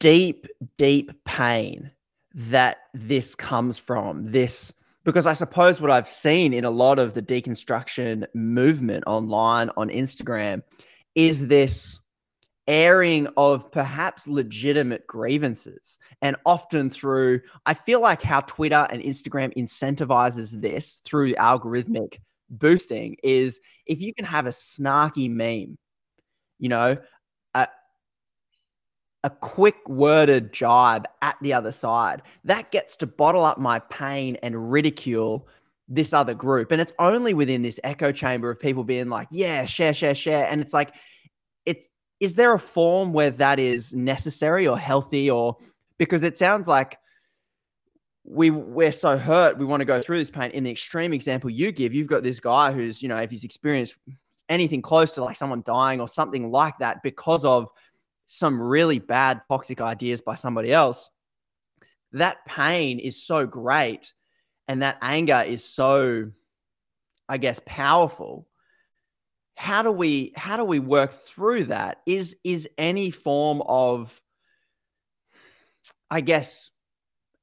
Speaker 10: deep, deep pain that this comes from this because I suppose what I've seen in a lot of the deconstruction movement online on Instagram is this airing of perhaps legitimate grievances. And often through I feel like how Twitter and Instagram incentivizes this through algorithmic boosting is if you can have a snarky meme you know a, a quick worded jibe at the other side that gets to bottle up my pain and ridicule this other group. And it's only within this echo chamber of people being like yeah share share share. And it's like it's is there a form where that is necessary or healthy or because it sounds like we we're so hurt we want to go through this pain. In the extreme example you give you've got this guy who's you know if he's experienced anything close to like someone dying or something like that because of some really bad toxic ideas by somebody else that pain is so great and that anger is so i guess powerful how do we how do we work through that? Is is any form of i guess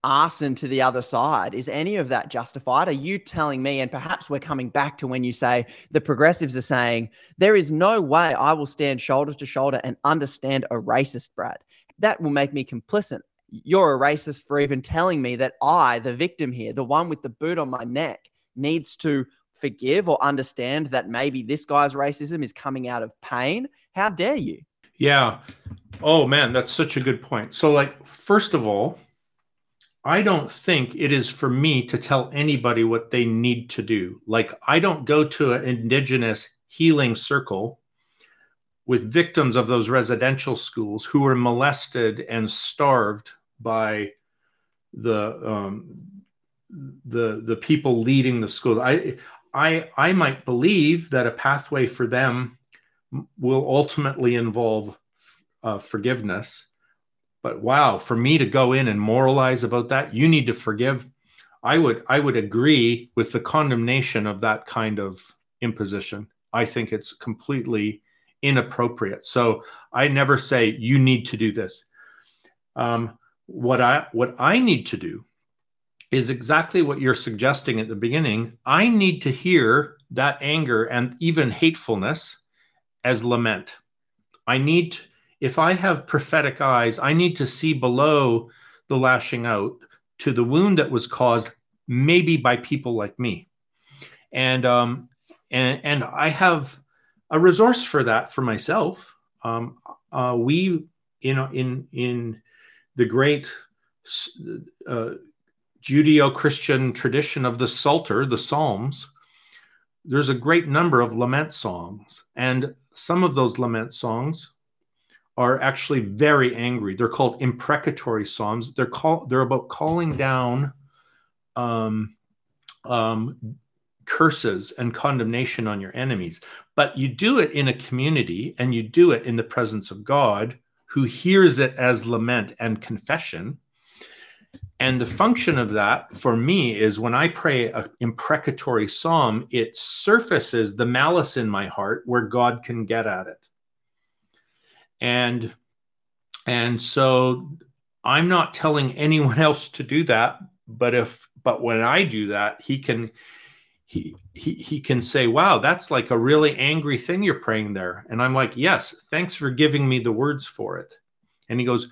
Speaker 10: arson to the other side is any of that justified? Are you telling me and perhaps we're coming back to when you say the progressives are saying there is no way i will stand shoulder to shoulder and understand a racist brad. That will make me complicit. You're a racist for even telling me that i the victim here the one with the boot on my neck needs to forgive or understand that maybe this guy's racism is coming out of pain. How dare you?
Speaker 1: Yeah. Oh man, that's such a good point. So like first of all, I don't think it is for me to tell anybody what they need to do. Like I don't go to an indigenous healing circle with victims of those residential schools who were molested and starved by the um, the the people leading the school. I I, I might believe that a pathway for them will ultimately involve uh, forgiveness. But wow, for me to go in and moralize about that, you need to forgive. I would I would agree with the condemnation of that kind of imposition. I think it's completely inappropriate. So I never say you need to do this. Um, what I what I need to do is exactly what you're suggesting at the beginning. I need to hear that anger and even hatefulness as lament. I need, if I have prophetic eyes, I need to see below the lashing out to the wound that was caused maybe by people like me. And, um, and, and I have a resource for that for myself. Um, uh, we, know, in, in the great, uh, Judeo Christian tradition of the Psalter, the Psalms, there's a great number of lament songs. And some of those lament songs are actually very angry. They're called imprecatory psalms. They're call, they're about calling down um, um, curses and condemnation on your enemies. But you do it in a community and you do it in the presence of God, who hears it as lament and confession and the function of that for me is when I pray an imprecatory psalm, it surfaces the malice in my heart where God can get at it. And and so I'm not telling anyone [laughs] else to do that, but if but when I do that, he can he he he can say, "Wow, that's like a really angry thing you're praying there." And I'm like, "Yes, thanks for giving me the words for it." And he goes,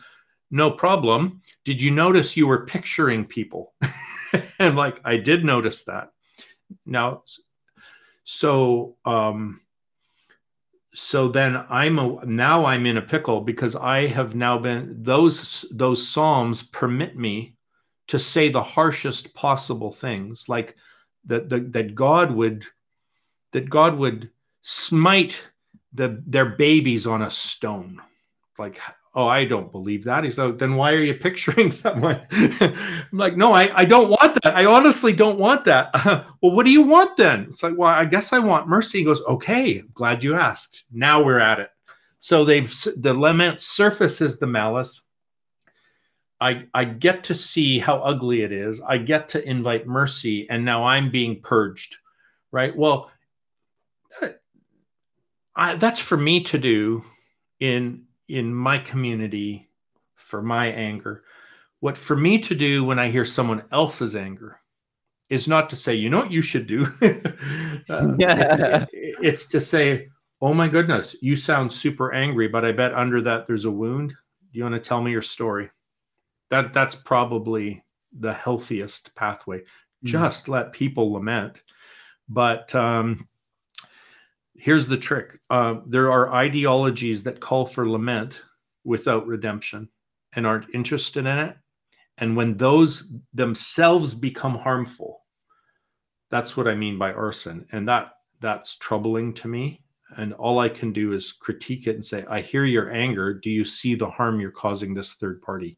Speaker 1: no problem. Did you notice you were picturing people? [laughs] and like, I did notice that. Now, so, um, so then I'm a, now I'm in a pickle because I have now been those those psalms permit me to say the harshest possible things like that that, that God would that God would smite the their babies on a stone like oh, I don't believe that. He's like, then why are you picturing [laughs] someone? I'm like, no, I, I don't want that. I honestly don't want that. [laughs] well, what do you want then? It's like, well, I guess I want mercy. He goes, okay, glad you asked. Now we're at it. So they've the lament surfaces the malice. I, I get to see how ugly it is. I get to invite mercy, and now I'm being purged, right? Well, uh, I, that's for me to do in in my community for my anger. What for me to do when I hear someone else's anger is not to say, you know what you should do. [laughs] uh, it's, [laughs] it's to say, oh my goodness, you sound super angry, but I bet under that there's a wound. Do you want to tell me your story? That that's probably the healthiest pathway. Mm-hmm. Just let people lament. But um, here's the trick: uh, there are ideologies that call for lament without redemption and aren't interested in it. And when those themselves become harmful, that's what I mean by arson, and that that's troubling to me and all I can do is critique it and say, I hear your anger. Do you see the harm you're causing this third party?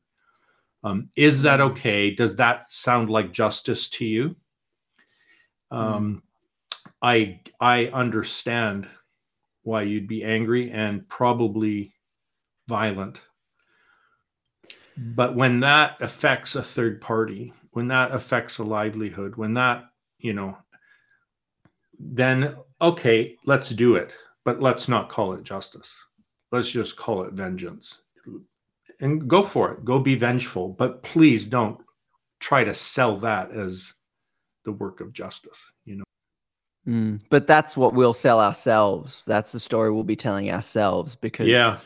Speaker 1: Um, is that okay? Does that sound like justice to you? Um, I I understand why you'd be angry and probably violent. But when that affects a third party, when that affects a livelihood, when that, you know, then okay, let's do it, but let's not call it justice. Let's just call it vengeance. And go for it. Go be vengeful, but please don't try to sell that as the work of justice, you know.
Speaker 10: Mm, but that's what we'll sell ourselves. That's the story we'll be telling ourselves because
Speaker 1: yeah,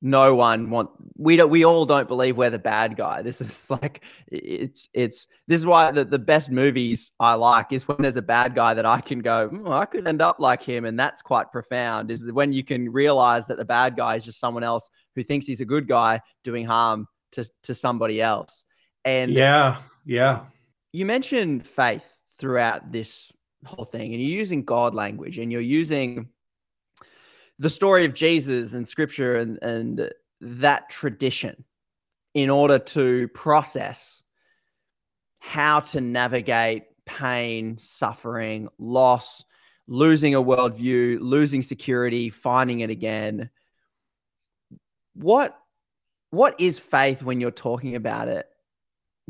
Speaker 10: no one want we don't we all don't believe we're the bad guy. This is [laughs] like it's it's this is why the, the best movies i like is when there's a bad guy that i can go oh, i could end up like him and that's quite profound is when you can realize that the bad guy is just someone else who thinks he's a good guy doing harm to to somebody else. And
Speaker 1: yeah yeah.
Speaker 10: You mentioned faith throughout this whole thing and you're using god language and you're using the story of Jesus and scripture and, and that tradition in order to process how to navigate pain, suffering, loss, losing a worldview, losing security, finding it again. What what is faith when you're talking about it?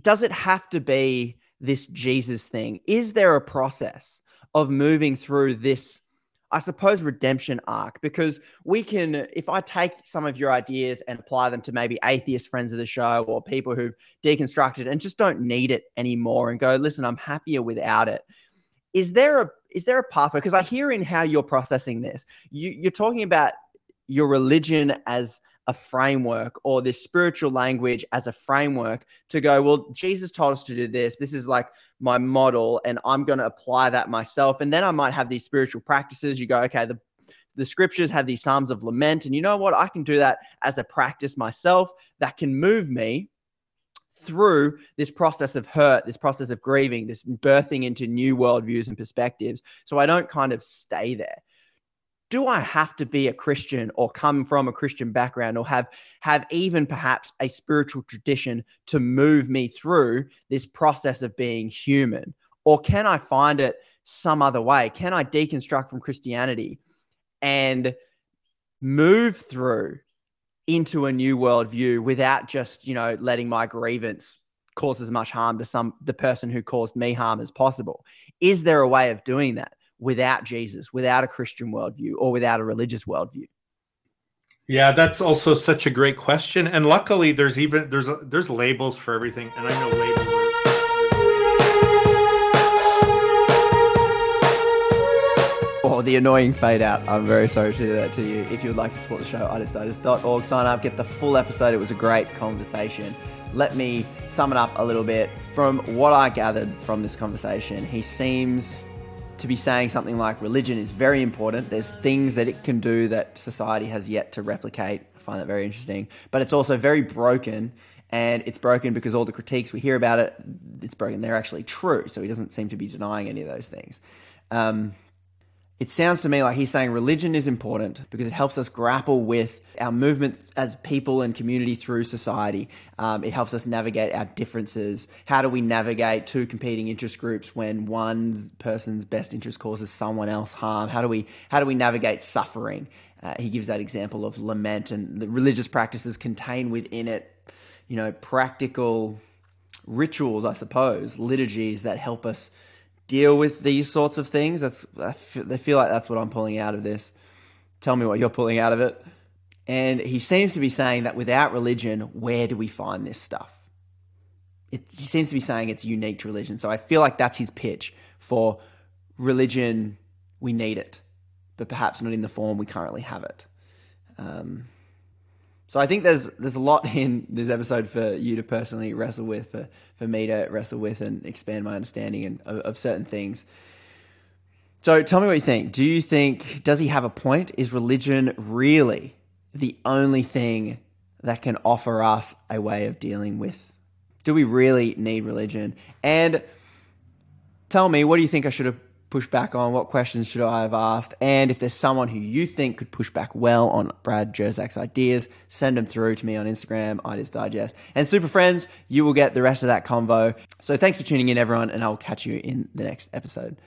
Speaker 10: Does it have to be this Jesus thing? Is there a process of moving through this I suppose, redemption arc because we can, if I take some of your ideas and apply them to maybe atheist friends of the show or people who've deconstructed and just don't need it anymore and go, listen, I'm happier without it. Is there a is there a pathway? Because I hear in how you're processing this, you, you're talking about your religion as a framework or this spiritual language as a framework to go, well, Jesus told us to do this. This is like my model, and I'm going to apply that myself. And then I might have these spiritual practices. You go, okay, the the scriptures have these psalms of lament, and you know what? I can do that as a practice myself that can move me through this process of hurt, this process of grieving, this birthing into new worldviews and perspectives. So I don't kind of stay there do I have to be a Christian or come from a Christian background or have have even perhaps a spiritual tradition to move me through this process of being human? Or can I find it some other way? Can I deconstruct from Christianity and move through into a new worldview without just, you know, letting my grievance cause as much harm to some the person who caused me harm as possible? Is there a way of doing that? Without Jesus, without a Christian worldview, or without a religious worldview?
Speaker 1: Yeah, that's also such a great question. And luckily, there's even there's there's labels for everything, and I know labels.
Speaker 10: Oh, the annoying fade out. I'm very sorry to do that to you. If you would like to support the show, artistdigest.org. Sign up, get the full episode. It was a great conversation. Let me sum it up a little bit. From what I gathered from this conversation, he seems to be saying something like religion is very important. There's things that it can do that society has yet to replicate. I find that very interesting. But it's also very broken. And it's broken because all the critiques we hear about it, it's broken. They're actually true. So he doesn't seem to be denying any of those things. Um, it sounds to me like he's saying religion is important because it helps us grapple with our movement as people and community through society. Um, it helps us navigate our differences. How do we navigate two competing interest groups when one person's best interest causes someone else harm? How do we how do we navigate suffering? Uh, he gives that example of lament, and the religious practices contain within it, you know, practical rituals, I suppose, liturgies that help us deal with these sorts of things. That's I feel like that's what I'm pulling out of this. Tell me what you're pulling out of it. And he seems to be saying that without religion, where do we find this stuff? it, he seems to be saying it's unique to religion. So I feel like that's his pitch for religion. We need it, but perhaps not in the form we currently have it. Um, so I think there's there's a lot [laughs] in this episode for you to personally wrestle with, for for me to wrestle with and expand my understanding and, of, of certain things. So tell me what you think. Do you think does he have a point? Is religion really the only thing that can offer us a way of dealing with? Do we really need religion? And tell me, what do you think I should have push back on? What questions should I have asked? And if there's someone who you think could push back well on Brad Jersak's ideas, send them through to me on Instagram, Ideas Digest. And super friends, you will get the rest of that convo. So thanks for tuning in, everyone, and I will catch you in the next episode.